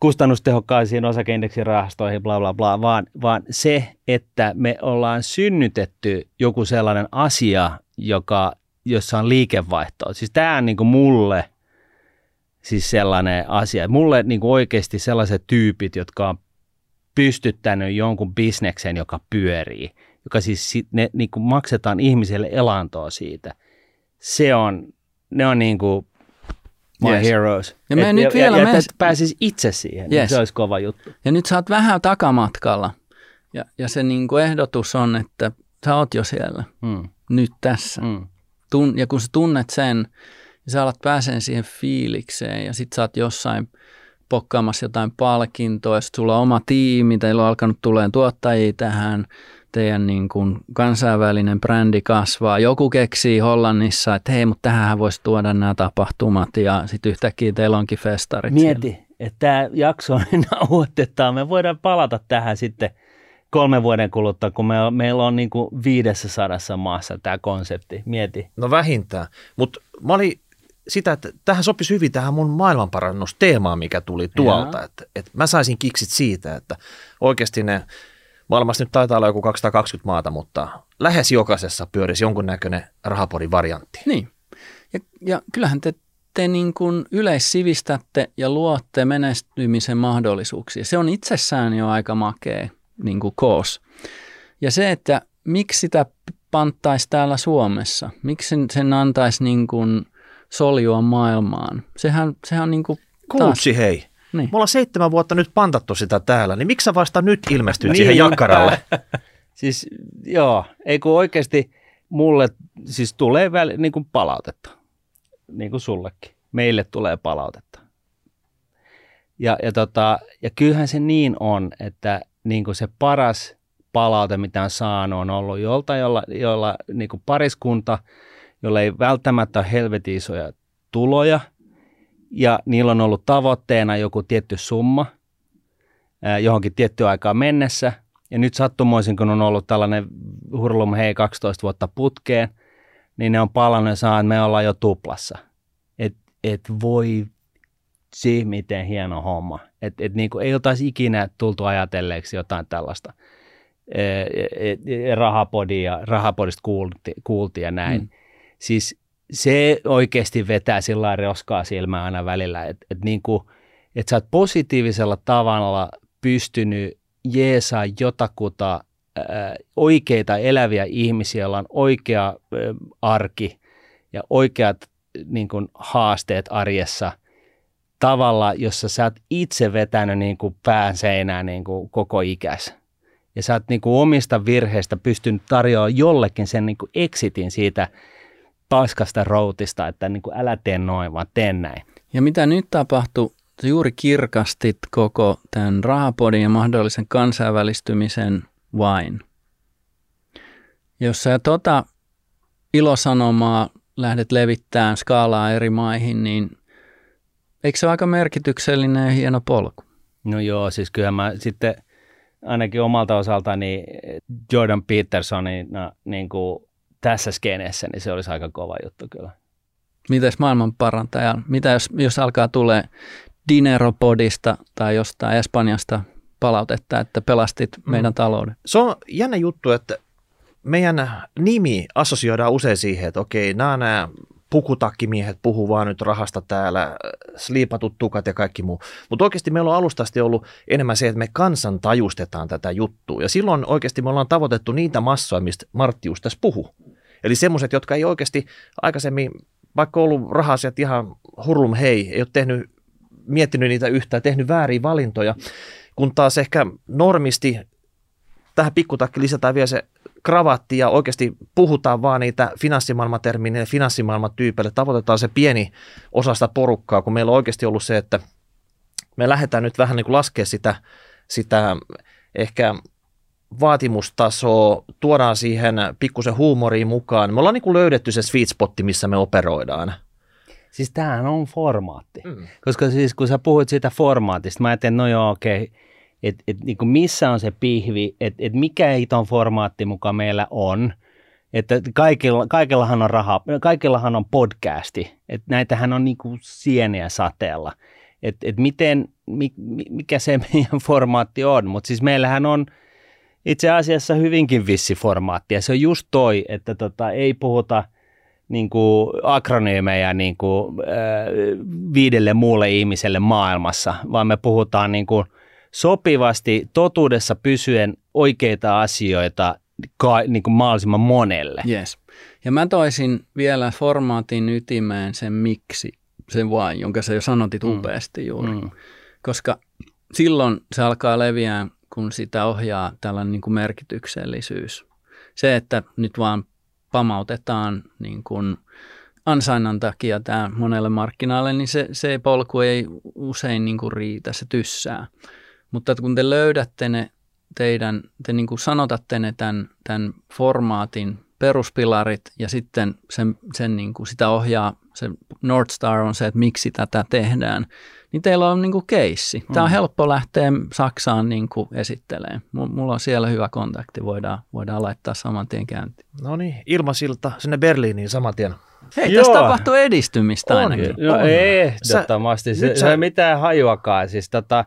kustannustehokkaisiin osakeindeksirahastoihin, bla bla bla, vaan, vaan se, että me ollaan synnytetty joku sellainen asia, joka, jossa on liikevaihtoa. Siis tämä on niin kuin mulle siis sellainen asia. Mulle niin kuin oikeasti sellaiset tyypit, jotka on pystyttänyt jonkun bisneksen, joka pyörii, joka siis ne niin kuin maksetaan ihmiselle elantoa siitä – se on, ne on niin kuin my yes. heroes. Ja et, nyt vielä ja, ja pääsis itse siihen, niin yes. se olisi kova juttu. Ja nyt sä oot vähän takamatkalla. Ja, ja se niin kuin ehdotus on, että sä oot jo siellä. Mm. Nyt tässä. Mm. Tun, ja kun sä tunnet sen, ja sä alat pääseen siihen fiilikseen, ja sit sä oot jossain pokkaamassa jotain palkintoa, ja sit sulla on oma tiimi, teillä on alkanut tulemaan tuottajia tähän, teidän niin kuin kansainvälinen brändi kasvaa. Joku keksii Hollannissa, että hei, mutta tähän voisi tuoda nämä tapahtumat ja sitten yhtäkkiä teillä onkin festarit. Mieti, siellä. että tämä jakso nauhoitetaan. Me voidaan palata tähän sitten kolmen vuoden kuluttua, kun me, meillä on niin kuin 500 maassa tämä konsepti. Mieti. No vähintään, mutta mä olin sitä, että tähän sopisi hyvin tähän mun maailmanparannusteemaan, mikä tuli tuolta. Että, että mä saisin kiksit siitä, että oikeasti ne Maailmassa nyt taitaa olla joku 220 maata, mutta lähes jokaisessa pyörisi jonkunnäköinen rahapodin variantti. Niin. Ja, ja kyllähän te, te niin kuin yleissivistätte ja luotte menestymisen mahdollisuuksia. Se on itsessään jo aika makea niin kuin koos. Ja se, että miksi sitä panttaisi täällä Suomessa, miksi sen antaisi niin kuin soljua maailmaan, sehän, sehän on niin kuin Kuutsi taas... hei. Niin. Me ollaan seitsemän vuotta nyt pantattu sitä täällä, niin miksi sä vasta nyt ilmestyt niin, siihen jakkaralle? siis joo, ei kun oikeasti mulle siis tulee väl, niin kuin palautetta, niin kuin sullekin. Meille tulee palautetta. Ja, ja, tota, ja kyllähän se niin on, että niin kuin se paras palaute, mitä on saanut, on ollut jolta, jolla, jolla niin kuin pariskunta, jolla ei välttämättä ole helvetin isoja tuloja – ja niillä on ollut tavoitteena joku tietty summa johonkin tiettyyn aikaan mennessä. Ja nyt sattumoisin, kun on ollut tällainen hurlum hei 12 vuotta putkeen, niin ne on palannut ja saa, että me ollaan jo tuplassa. Et, et voi se, miten hieno homma. Et, et niin kuin ei oltaisi ikinä tultu ajatelleeksi jotain tällaista. E, e, e, rahapodia, rahapodista kuulti, kuulti ja näin. Mm. Siis se oikeasti vetää sillä roskaa silmää aina välillä, että et niin et sä oot positiivisella tavalla pystynyt jeesaa jotakuta ää, oikeita eläviä ihmisiä, joilla on oikea ää, arki ja oikeat niin kuin, haasteet arjessa tavalla, jossa sä oot itse vetänyt niin kuin, pään seinään niin kuin, koko ikäs. Ja sä oot niin kuin, omista virheistä pystynyt tarjoamaan jollekin sen niin kuin, exitin siitä – paskasta routista, että niin kuin älä tee noin, vaan tee näin. Ja mitä nyt tapahtui, juuri kirkastit koko tämän rahapodin ja mahdollisen kansainvälistymisen vain. Jos sä tota ilosanomaa lähdet levittämään skaalaa eri maihin, niin eikö se ole aika merkityksellinen ja hieno polku? No joo, siis kyllä mä sitten ainakin omalta osaltani Jordan Petersonina niin kuin tässä skeneessä, niin se olisi aika kova juttu kyllä. Mites maailman parantaja? Mitä jos, jos alkaa tulee Dineropodista tai jostain Espanjasta palautetta, että pelastit mm. meidän talouden? Se on jännä juttu, että meidän nimi assosioidaan usein siihen, että okei, nämä on nämä pukutakkimiehet puhuu vaan nyt rahasta täällä, sliipatut tukat ja kaikki muu. Mutta oikeasti meillä on alustasti ollut enemmän se, että me kansan tajustetaan tätä juttua. Ja silloin oikeasti me ollaan tavoitettu niitä massoja, mistä Marttius tässä puhuu. Eli semmoiset, jotka ei oikeasti aikaisemmin, vaikka ollut rahasiat ihan hurlum hei, ei ole tehnyt, miettinyt niitä yhtään, tehnyt vääriä valintoja, kun taas ehkä normisti tähän pikkutakki lisätään vielä se kravatti ja oikeasti puhutaan vaan niitä finanssimaailmatermineille, finanssimaailmatyypeille, tavoitetaan se pieni osa sitä porukkaa, kun meillä on oikeasti ollut se, että me lähdetään nyt vähän niin kuin laskea sitä, sitä ehkä vaatimustasoa, tuodaan siihen pikkusen huumoriin mukaan. Me ollaan niin kuin löydetty se sweet spotti, missä me operoidaan. Siis tämähän on formaatti. Mm. Koska siis kun sä puhuit siitä formaatista, mä ajattelin, no joo, okei, okay että et, niin missä on se pihvi, että et mikä iton formaatti mukaan meillä on, että kaikilla, kaikillahan on rahaa, kaikillahan on podcasti, että näitähän on niin kuin sieniä sateella, että et miten, mikä se meidän formaatti on, mutta siis meillähän on itse asiassa hyvinkin vissi formaatti, ja se on just toi, että tota, ei puhuta niin kuin akronyymejä niin kuin, äh, viidelle muulle ihmiselle maailmassa, vaan me puhutaan niin kuin – sopivasti totuudessa pysyen oikeita asioita ka- niin kuin mahdollisimman monelle. Yes. Ja mä toisin vielä formaatin ytimeen sen miksi, sen vain, jonka sä jo sanotit mm. upeasti juuri. Mm. Koska silloin se alkaa leviää, kun sitä ohjaa tällainen niin kuin merkityksellisyys. Se, että nyt vaan pamautetaan niin kuin ansainnan takia tämä monelle markkinalle, niin se, se polku ei usein niin kuin riitä, se tyssää. Mutta kun te löydätte ne teidän, te niin kuin sanotatte ne tämän, tämän formaatin peruspilarit ja sitten sen, sen niin kuin sitä ohjaa, se North Star on se, että miksi tätä tehdään, niin teillä on niin kuin keissi. Tämä on mm. helppo lähteä Saksaan niin kuin esittelemään. Mulla on siellä hyvä kontakti, voidaan, voidaan laittaa saman tien käyntiin. No niin, ilmasilta sinne Berliiniin saman tien. Hei, tässä tapahtuu edistymistä on, ainakin. No, ei ehdottomasti, se, se ei mitään hajuakaan. Siis tota,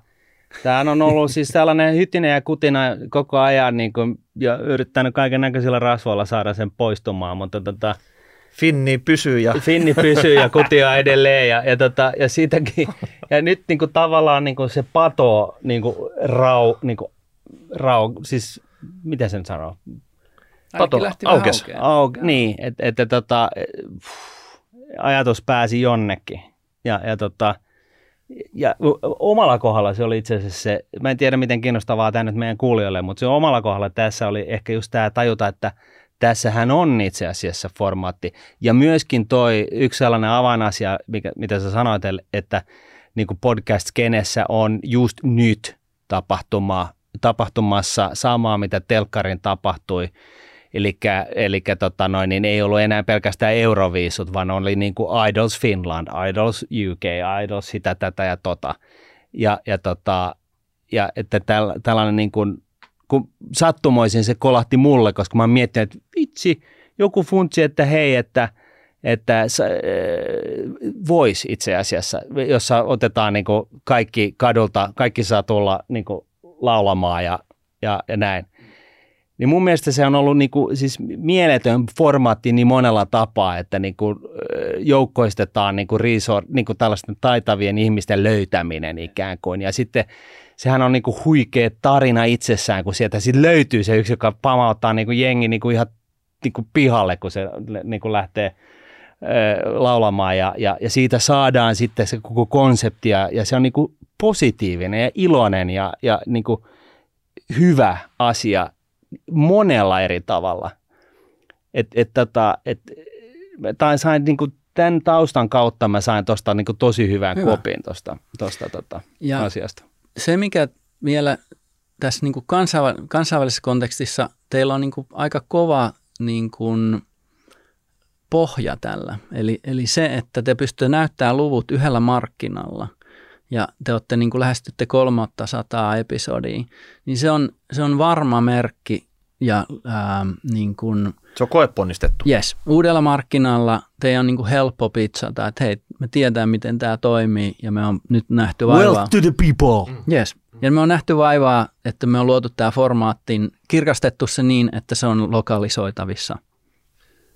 Tämä on ollut siis tällainen hytinen ja kutina koko ajan niin kuin, ja yrittänyt kaiken näköisillä rasvoilla saada sen poistumaan, mutta tota, Finni pysyy ja... Finni pysyy ja kutia edelleen ja, ja, tota, ja siitäkin. Ja nyt niin kuin, tavallaan niin kuin se pato niin kuin, rau, niin kuin, rau, siis miten sen sanoo? Pato aukes. Auk, niin, että et, et, tota, ajatus pääsi jonnekin. Ja, ja tota, ja omalla kohdalla se oli itse asiassa se, mä en tiedä miten kiinnostavaa tämä nyt meidän kuulijoille, mutta se omalla kohdalla tässä oli ehkä just tämä tajuta, että tässähän on itse asiassa formaatti. Ja myöskin toi yksi sellainen avainasia, mikä, mitä sä sanoit, että niin kuin podcast-skenessä on just nyt tapahtuma, tapahtumassa samaa, mitä telkkarin tapahtui Eli tota niin ei ollut enää pelkästään Euroviisut, vaan oli niin kuin Idols Finland, Idols UK, Idols sitä, tätä ja tota. Ja, ja, tota, ja että täl, tällainen niin kuin, kun sattumoisin se kolahti mulle, koska mä miettinyt, että vitsi, joku funtsi, että hei, että, että äh, voisi itse asiassa, jossa otetaan niin kuin kaikki kadulta, kaikki saa tulla niin kuin laulamaan ja, ja, ja näin. Niin mun mielestä se on ollut niinku, siis mieletön formaatti niin monella tapaa, että niinku, joukkoistetaan niinku resort, niinku tällaisten taitavien ihmisten löytäminen ikään kuin. Ja sitten sehän on niinku huikea tarina itsessään, kun sieltä sit löytyy se yksi, joka pamauttaa niinku jengi niinku ihan niinku pihalle, kun se niinku lähtee laulamaan ja, ja, ja siitä saadaan sitten se koko konsepti ja, ja se on niinku positiivinen ja iloinen ja, ja niinku hyvä asia monella eri tavalla. Et, et, tota, et, tai sain niin kuin, tämän taustan kautta mä sain tuosta niin tosi hyvän Hyvä. kopin tuosta tosta, tota, asiasta. Se, mikä vielä tässä niin kuin kansainv- kansainvälisessä kontekstissa, teillä on niin kuin aika kova niin kuin pohja tällä. Eli, eli se, että te pystytte näyttämään luvut yhdellä markkinalla ja te olette niin kuin lähestytte kolmatta sataa episodia, niin se on, se on varma merkki ja ää, niin kuin, se on koeponnistettu. Yes. Uudella markkinalla teidän on niin kuin helppo pitsata, että hei, me tiedetään, miten tämä toimii ja me on nyt nähty vaivaa. Wealth to the people. Mm. Yes. Ja me on nähty vaivaa, että me on luotu tämä formaattiin, kirkastettu se niin, että se on lokalisoitavissa.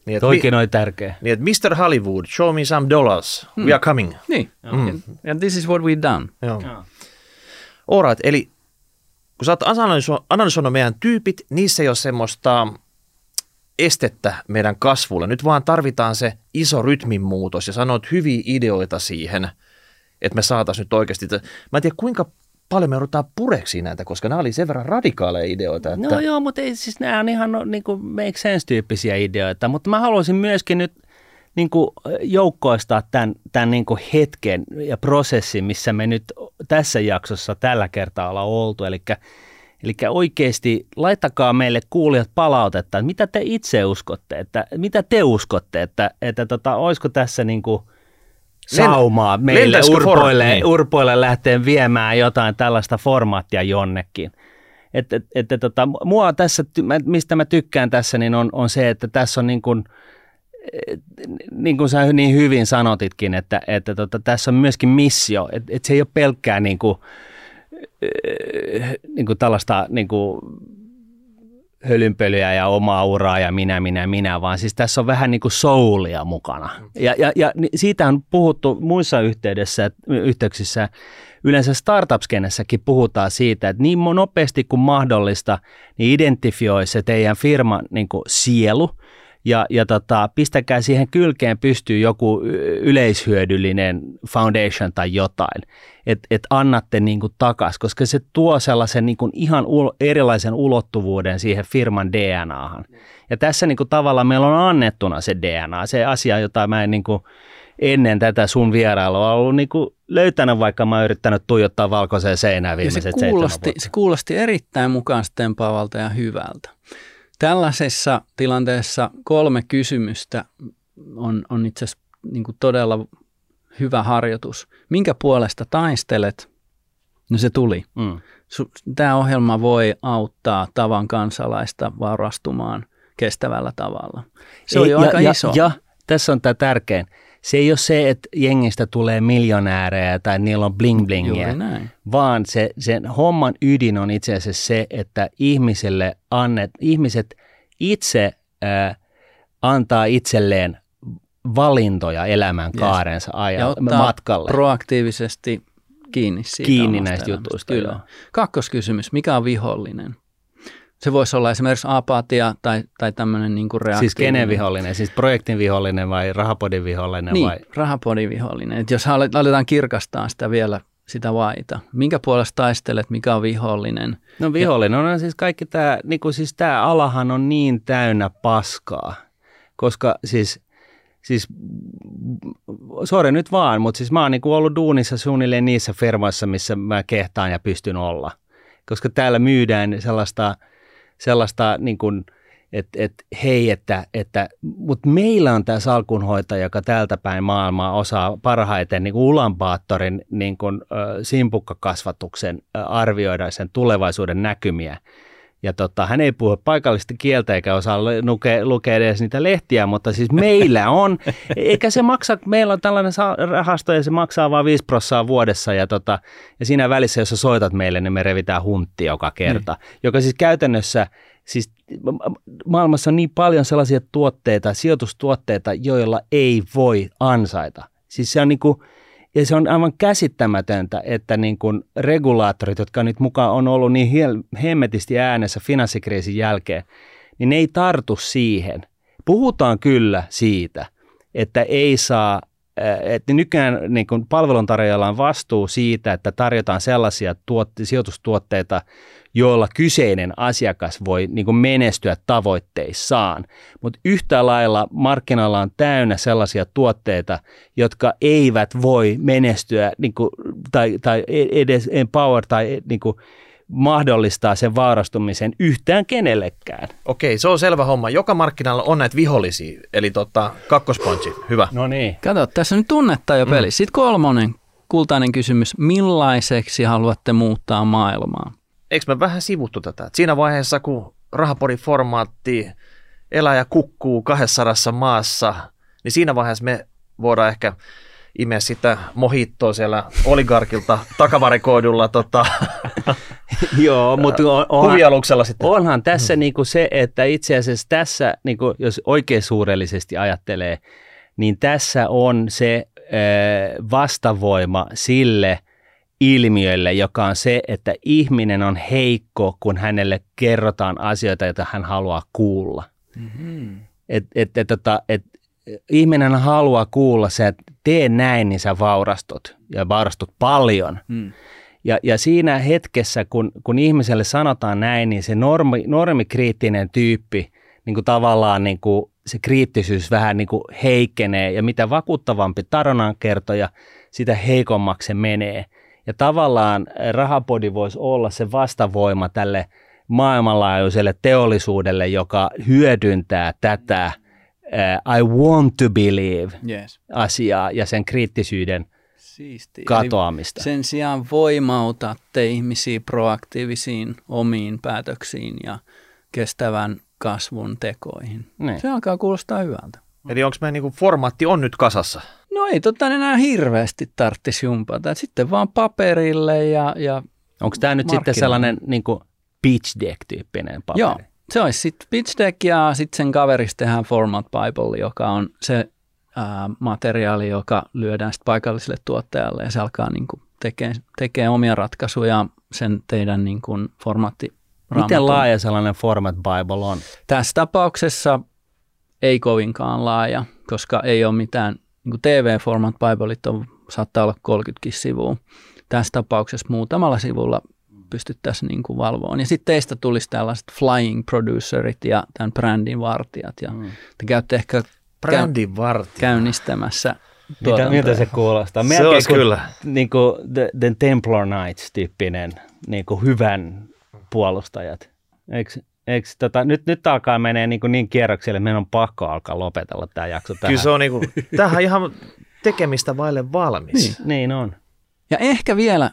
Niin, että, Toikin oli tärkeä. niin, että Mr. Hollywood, show me some dollars, we are coming. Niin, mm. and this is what we've done. Joo. Alright, eli kun sä oot analyso- analysoinut meidän tyypit, niissä ei ole semmoista estettä meidän kasvulle. Nyt vaan tarvitaan se iso rytmin muutos ja sanoit hyviä ideoita siihen, että me saataisiin nyt oikeasti. Mä en tiedä kuinka paljon me joudutaan pureksi näitä, koska nämä oli sen verran radikaaleja ideoita. Että... No joo, mutta ei, siis nämä on ihan no, niin kuin make sense-tyyppisiä ideoita, mutta mä haluaisin myöskin nyt niin kuin joukkoistaa tämän, tämän niin kuin hetken ja prosessin, missä me nyt tässä jaksossa tällä kertaa ollaan oltu. Eli, eli oikeasti laittakaa meille kuulijat palautetta, että mitä te itse uskotte, että mitä te uskotte, että, että tota, olisiko tässä niin kuin saumaa meille urpoille, for- niin. urpoille lähteen viemään jotain tällaista formaattia jonnekin. Että, että, että tota, mua tässä, mistä mä tykkään tässä, niin on, on se, että tässä on niin kuin, niin kuin sä niin hyvin sanotitkin, että, että tota, tässä on myöskin missio, että, että se ei ole pelkkää niin kuin, eh, niin kuin tällaista niin kuin hölynpölyä ja omaa uraa ja minä, minä, minä, vaan siis tässä on vähän niin kuin soulia mukana. Ja, ja, ja siitä on puhuttu muissa yhteydessä, yhteyksissä, yleensä startup-skenessäkin puhutaan siitä, että niin nopeasti kuin mahdollista, niin identifioi se teidän firman niin kuin sielu, ja, ja tota, pistäkää siihen kylkeen pystyy joku yleishyödyllinen foundation tai jotain, että et annatte niin kuin takas, koska se tuo sellaisen niin kuin ihan ul- erilaisen ulottuvuuden siihen firman DNAhan. Ja tässä niin kuin tavallaan meillä on annettuna se DNA, se asia, jota mä en niin kuin ennen tätä sun vierailua ollut niin kuin löytänyt, vaikka mä oon yrittänyt tuijottaa valkoiseen seinään Ja viimeiset se kuulosti, se kuulosti erittäin mukaan tempaavalta ja hyvältä. Tällaisessa tilanteessa kolme kysymystä on, on itse asiassa niin kuin todella hyvä harjoitus. Minkä puolesta taistelet? No se tuli. Mm. Tämä ohjelma voi auttaa tavan kansalaista vaurastumaan kestävällä tavalla. Se on Ei, jo ja, aika ja, iso. Ja tässä on tämä tärkein. Se ei ole se, että jengistä tulee miljonäärejä tai niillä on bling blingiä, vaan se, sen homman ydin on itse asiassa se, että ihmiselle annet, ihmiset itse äh, antaa itselleen valintoja elämän Yes. kaarensa Ja ajan, ottaa matkalle. proaktiivisesti kiinni siitä Kiinni näistä elämästä. jutuista, Kyllä. Kakkoskysymys, mikä on vihollinen? Se voisi olla esimerkiksi apatia tai, tai tämmöinen niin kuin Siis reaktiivinen. kenen vihollinen? Siis projektin vihollinen vai rahapodin vihollinen? Niin, vai? rahapodin vihollinen. Et jos ale- aletaan kirkastaa sitä vielä, sitä vaita. Minkä puolesta taistelet, mikä on vihollinen? No vihollinen on siis kaikki tämä, niin kuin siis tämä alahan on niin täynnä paskaa, koska siis, siis sori nyt vaan, mutta siis mä oon niin kuin ollut duunissa suunnilleen niissä firmoissa, missä mä kehtaan ja pystyn olla. Koska täällä myydään sellaista, sellaista niin kuin, että et, hei, että, että mutta meillä on tämä salkunhoitaja, joka täältä päin maailmaa osaa parhaiten niin kuin Ulaanbaattorin niin simpukkakasvatuksen arvioida sen tulevaisuuden näkymiä. Ja tota, hän ei puhu paikallista kieltä eikä osaa lukea, lukea edes niitä lehtiä, mutta siis meillä on, eikä se maksa, meillä on tällainen rahasto ja se maksaa vain 5 prossaa vuodessa ja, tota, ja siinä välissä, jos sä soitat meille, niin me revitään huntti joka kerta, joka siis käytännössä Siis ma- ma- maailmassa on niin paljon sellaisia tuotteita, sijoitustuotteita, joilla ei voi ansaita. Siis se on niin kuin, ja se on aivan käsittämätöntä, että niin kuin regulaattorit, jotka nyt mukaan on ollut niin hemmetisti äänessä finanssikriisin jälkeen, niin ne ei tartu siihen. Puhutaan kyllä siitä, että ei saa, että nykyään niin kuin palveluntarjoajalla on vastuu siitä, että tarjotaan sellaisia tuotte- sijoitustuotteita, joilla kyseinen asiakas voi niin kuin menestyä tavoitteissaan. Mutta yhtä lailla markkinoilla on täynnä sellaisia tuotteita, jotka eivät voi menestyä niin kuin, tai, tai edes empower tai niin kuin, mahdollistaa sen vaarastumisen yhtään kenellekään. Okei, se on selvä homma. Joka markkinalla on näitä vihollisia, eli tota, kakkospointsi, hyvä. No niin. Kato, tässä nyt tunnetta jo peli. Sitten kolmonen, kultainen kysymys. Millaiseksi haluatte muuttaa maailmaa? Eikö me vähän sivuttu tätä? Et siinä vaiheessa, kun rahapodin formaatti elää ja kukkuu 200 maassa, niin siinä vaiheessa me voidaan ehkä imeä sitä mohittoa siellä oligarkilta takavarikoidulla tota, Joo, mutta on, onhan, huvialuksella sitten. onhan tässä mm. niinku se, että itse asiassa tässä, niinku, jos oikein suurellisesti ajattelee, niin tässä on se vastavoima sille ilmiölle, joka on se, että ihminen on heikko, kun hänelle kerrotaan asioita, joita hän haluaa kuulla. Mm-hmm. Et, et, et, tota, et, ihminen haluaa kuulla se, että tee näin, niin sä vaurastut ja vaurastut paljon. Mm. Ja, ja siinä hetkessä, kun, kun ihmiselle sanotaan näin, niin se normi, normikriittinen tyyppi niin kuin tavallaan niin kuin se kriittisyys vähän niin kuin heikkenee ja mitä vakuuttavampi tarinankertoja, sitä heikommaksi se menee. Ja tavallaan rahapodi voisi olla se vastavoima tälle maailmanlaajuiselle teollisuudelle, joka hyödyntää tätä uh, I want to believe yes. asiaa ja sen kriittisyyden Siisti. katoamista. Eli sen sijaan voimautatte ihmisiä proaktiivisiin omiin päätöksiin ja kestävän kasvun tekoihin. Niin. Se alkaa kuulostaa hyvältä. Eli onko meidän niinku formaatti on nyt kasassa? No ei tota enää hirveästi tarttisi jumpata. Sitten vaan paperille ja, ja Onko tämä nyt sitten sellainen niin kuin pitch deck-tyyppinen paperi? Joo, se olisi sitten pitch deck ja sitten sen kaverista tehdään Format Bible, joka on se ää, materiaali, joka lyödään sitten paikalliselle tuottajalle ja se alkaa niin kuin tekee, tekee omia ratkaisuja sen teidän niin kuin formaatti Miten laaja sellainen Format Bible on? Tässä tapauksessa ei kovinkaan laaja, koska ei ole mitään, niin kuin TV-format Biblet on, saattaa olla 30 sivua. Tässä tapauksessa muutamalla sivulla pystyttäisiin niin kuin valvoon. Ja sitten teistä tulisi tällaiset flying producerit ja tämän brändin vartijat. Ja mm. te käytte ehkä brändin käynnistämässä mitä, miltä se kuulostaa? Melkein se olisi kyllä. Niin kuin the, the Templar Knights-tyyppinen niin kuin hyvän puolustajat. Eikö, eikö, tota, nyt, nyt alkaa menee niin, kuin niin kierroksille, että meidän on pakko alkaa lopetella tämä jakso tähän. Kyllä se on niin kuin, tähän ihan tekemistä vaille valmis. Niin, niin on. Ja ehkä vielä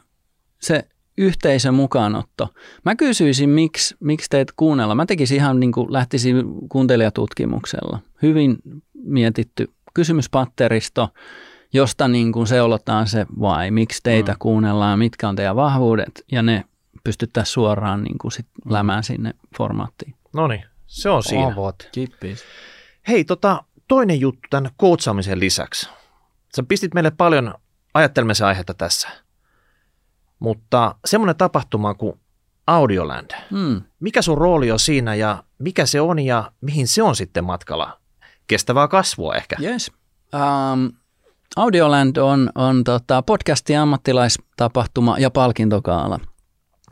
se yhteisön mukaanotto. Mä kysyisin, miksi, miksi teet kuunnella. Mä tekisin ihan niin kuin lähtisin kuuntelijatutkimuksella. Hyvin mietitty kysymyspatteristo, josta niin kuin seulotaan se vai, miksi teitä mm. kuunnellaan, mitkä on teidän vahvuudet ja ne pystyttäisiin suoraan niin kuin sit lämään sinne formaattiin. No niin, se on siinä. Avot. Kippis. Hei, tota, toinen juttu tämän kootsaamisen lisäksi. Sä pistit meille paljon ajattelemisen aihetta tässä. Mutta semmoinen tapahtuma kuin Audioland. Hmm. Mikä sun rooli on siinä ja mikä se on ja mihin se on sitten matkalla? Kestävää kasvua ehkä. Yes. Um, Audioland on, on tota podcastin ammattilaistapahtuma ja palkintokaala –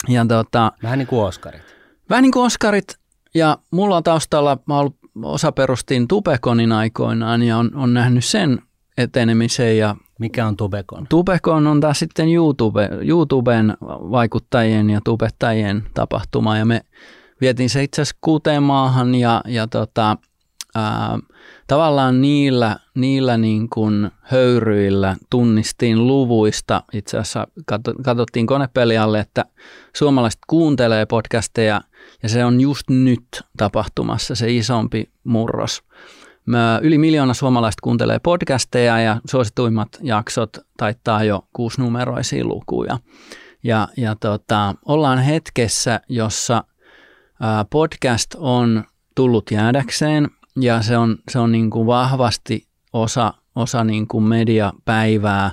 ja tota, vähän niin kuin Oskarit. Vähän niin kuin Oskarit. Ja mulla on taustalla, mä osa perustin Tubekonin aikoinaan ja on, on nähnyt sen etenemisen. Ja Mikä on Tubekon? Tubekon on taas sitten YouTube, YouTuben vaikuttajien ja tubettajien tapahtuma ja me vietin se itse asiassa kuuteen maahan ja, ja tota, ää, tavallaan niillä, niillä niin kuin höyryillä tunnistiin luvuista. Itse asiassa katsottiin konepelialle, että suomalaiset kuuntelee podcasteja ja se on just nyt tapahtumassa se isompi murros. Mä, yli miljoona suomalaista kuuntelee podcasteja ja suosituimmat jaksot taittaa jo kuusinumeroisia lukuja. Ja, ja tota, ollaan hetkessä, jossa podcast on tullut jäädäkseen ja se on, se on niin kuin vahvasti osa, osa niin kuin mediapäivää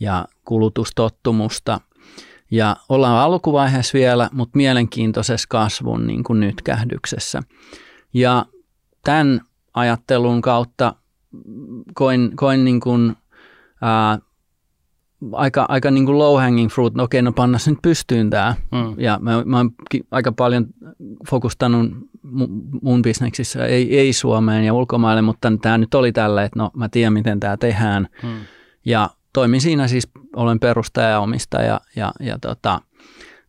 ja kulutustottumusta. Ja ollaan alkuvaiheessa vielä, mutta mielenkiintoisessa kasvun niin kuin nytkähdyksessä. Ja tämän ajattelun kautta koin, koin niin kuin, ää, aika, aika niin kuin low hanging fruit, no okei, no panna nyt pystyyn tämä. Mm. Ja mä, mä oon aika paljon fokustanut mun bisneksissä, ei, ei Suomeen ja ulkomaille, mutta tämä nyt oli tällä, että no mä tiedän miten tämä tehdään. Mm. Ja toimin siinä siis, olen perustaja ja omistaja ja, ja tota,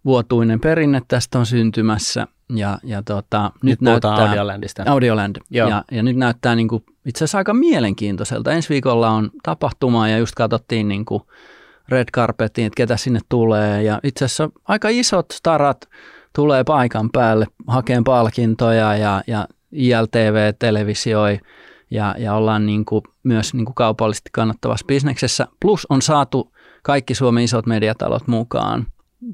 vuotuinen perinne tästä on syntymässä. Ja, ja tota, nyt, nyt näyttää, Audiolandista. Audioland. Ja, ja nyt näyttää niin kuin, itse asiassa aika mielenkiintoiselta. Ensi viikolla on tapahtuma ja just katsottiin niin kuin red carpetiin, että ketä sinne tulee. Ja itse asiassa aika isot starat tulee paikan päälle hakeen palkintoja ja, ja ILTV televisioi ja, ja ollaan niin kuin myös niin kuin kaupallisesti kannattavassa bisneksessä. Plus on saatu kaikki Suomen isot mediatalot mukaan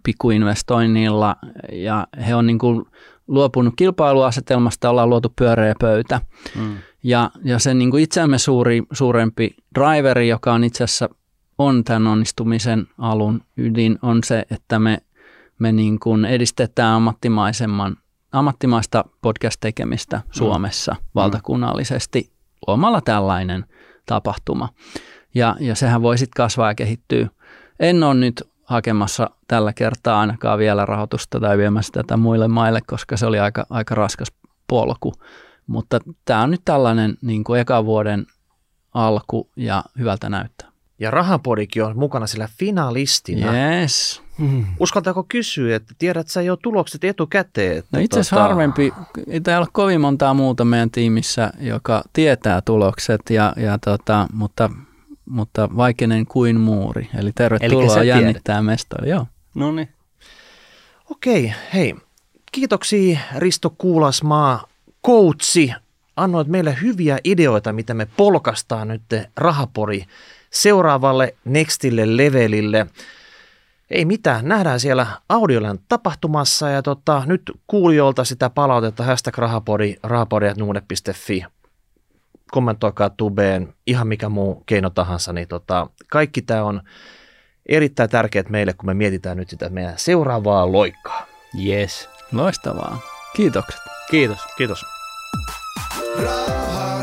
pikkuinvestoinnilla ja he on niin kuin luopunut kilpailuasetelmasta, ollaan luotu pyöreä pöytä. Mm. Ja, ja se niin kuin itseämme suuri, suurempi driveri, joka on itse asiassa on tämän onnistumisen alun ydin, on se, että me, me niin kuin edistetään ammattimaisemman, ammattimaista podcast-tekemistä mm. Suomessa mm. valtakunnallisesti luomalla tällainen tapahtuma. Ja, ja sehän voi sitten kasvaa ja kehittyä. En ole nyt hakemassa tällä kertaa ainakaan vielä rahoitusta tai viemässä tätä muille maille, koska se oli aika, aika raskas polku. Mutta tämä on nyt tällainen niin kuin ekan vuoden alku ja hyvältä näyttää. Ja Rahapodikin on mukana sillä finalistina. Yes. Mm. Uskaltaako kysyä, että tiedät sä jo tulokset etukäteen? Että no itse asiassa tota... harvempi, ei täällä ole kovin montaa muuta meidän tiimissä, joka tietää tulokset, ja, ja tota, mutta, mutta vaikeinen kuin muuri. Eli tervetuloa jännittää mestoille. Joo. No niin. Okei, hei. Kiitoksia Risto Kuulasmaa, coachi. Annoit meille hyviä ideoita, mitä me polkastaan nyt Rahapori seuraavalle nextille levelille. Ei mitään, nähdään siellä Audiolan tapahtumassa ja tota, nyt kuulijoilta sitä palautetta hashtag rahapodi, rahapodi.nuude.fi. Kommentoikaa tubeen, ihan mikä muu keino tahansa, niin tota, kaikki tämä on erittäin tärkeää meille, kun me mietitään nyt sitä meidän seuraavaa loikkaa. Yes. Loistavaa. Kiitokset. Kiitos. Kiitos. Raha.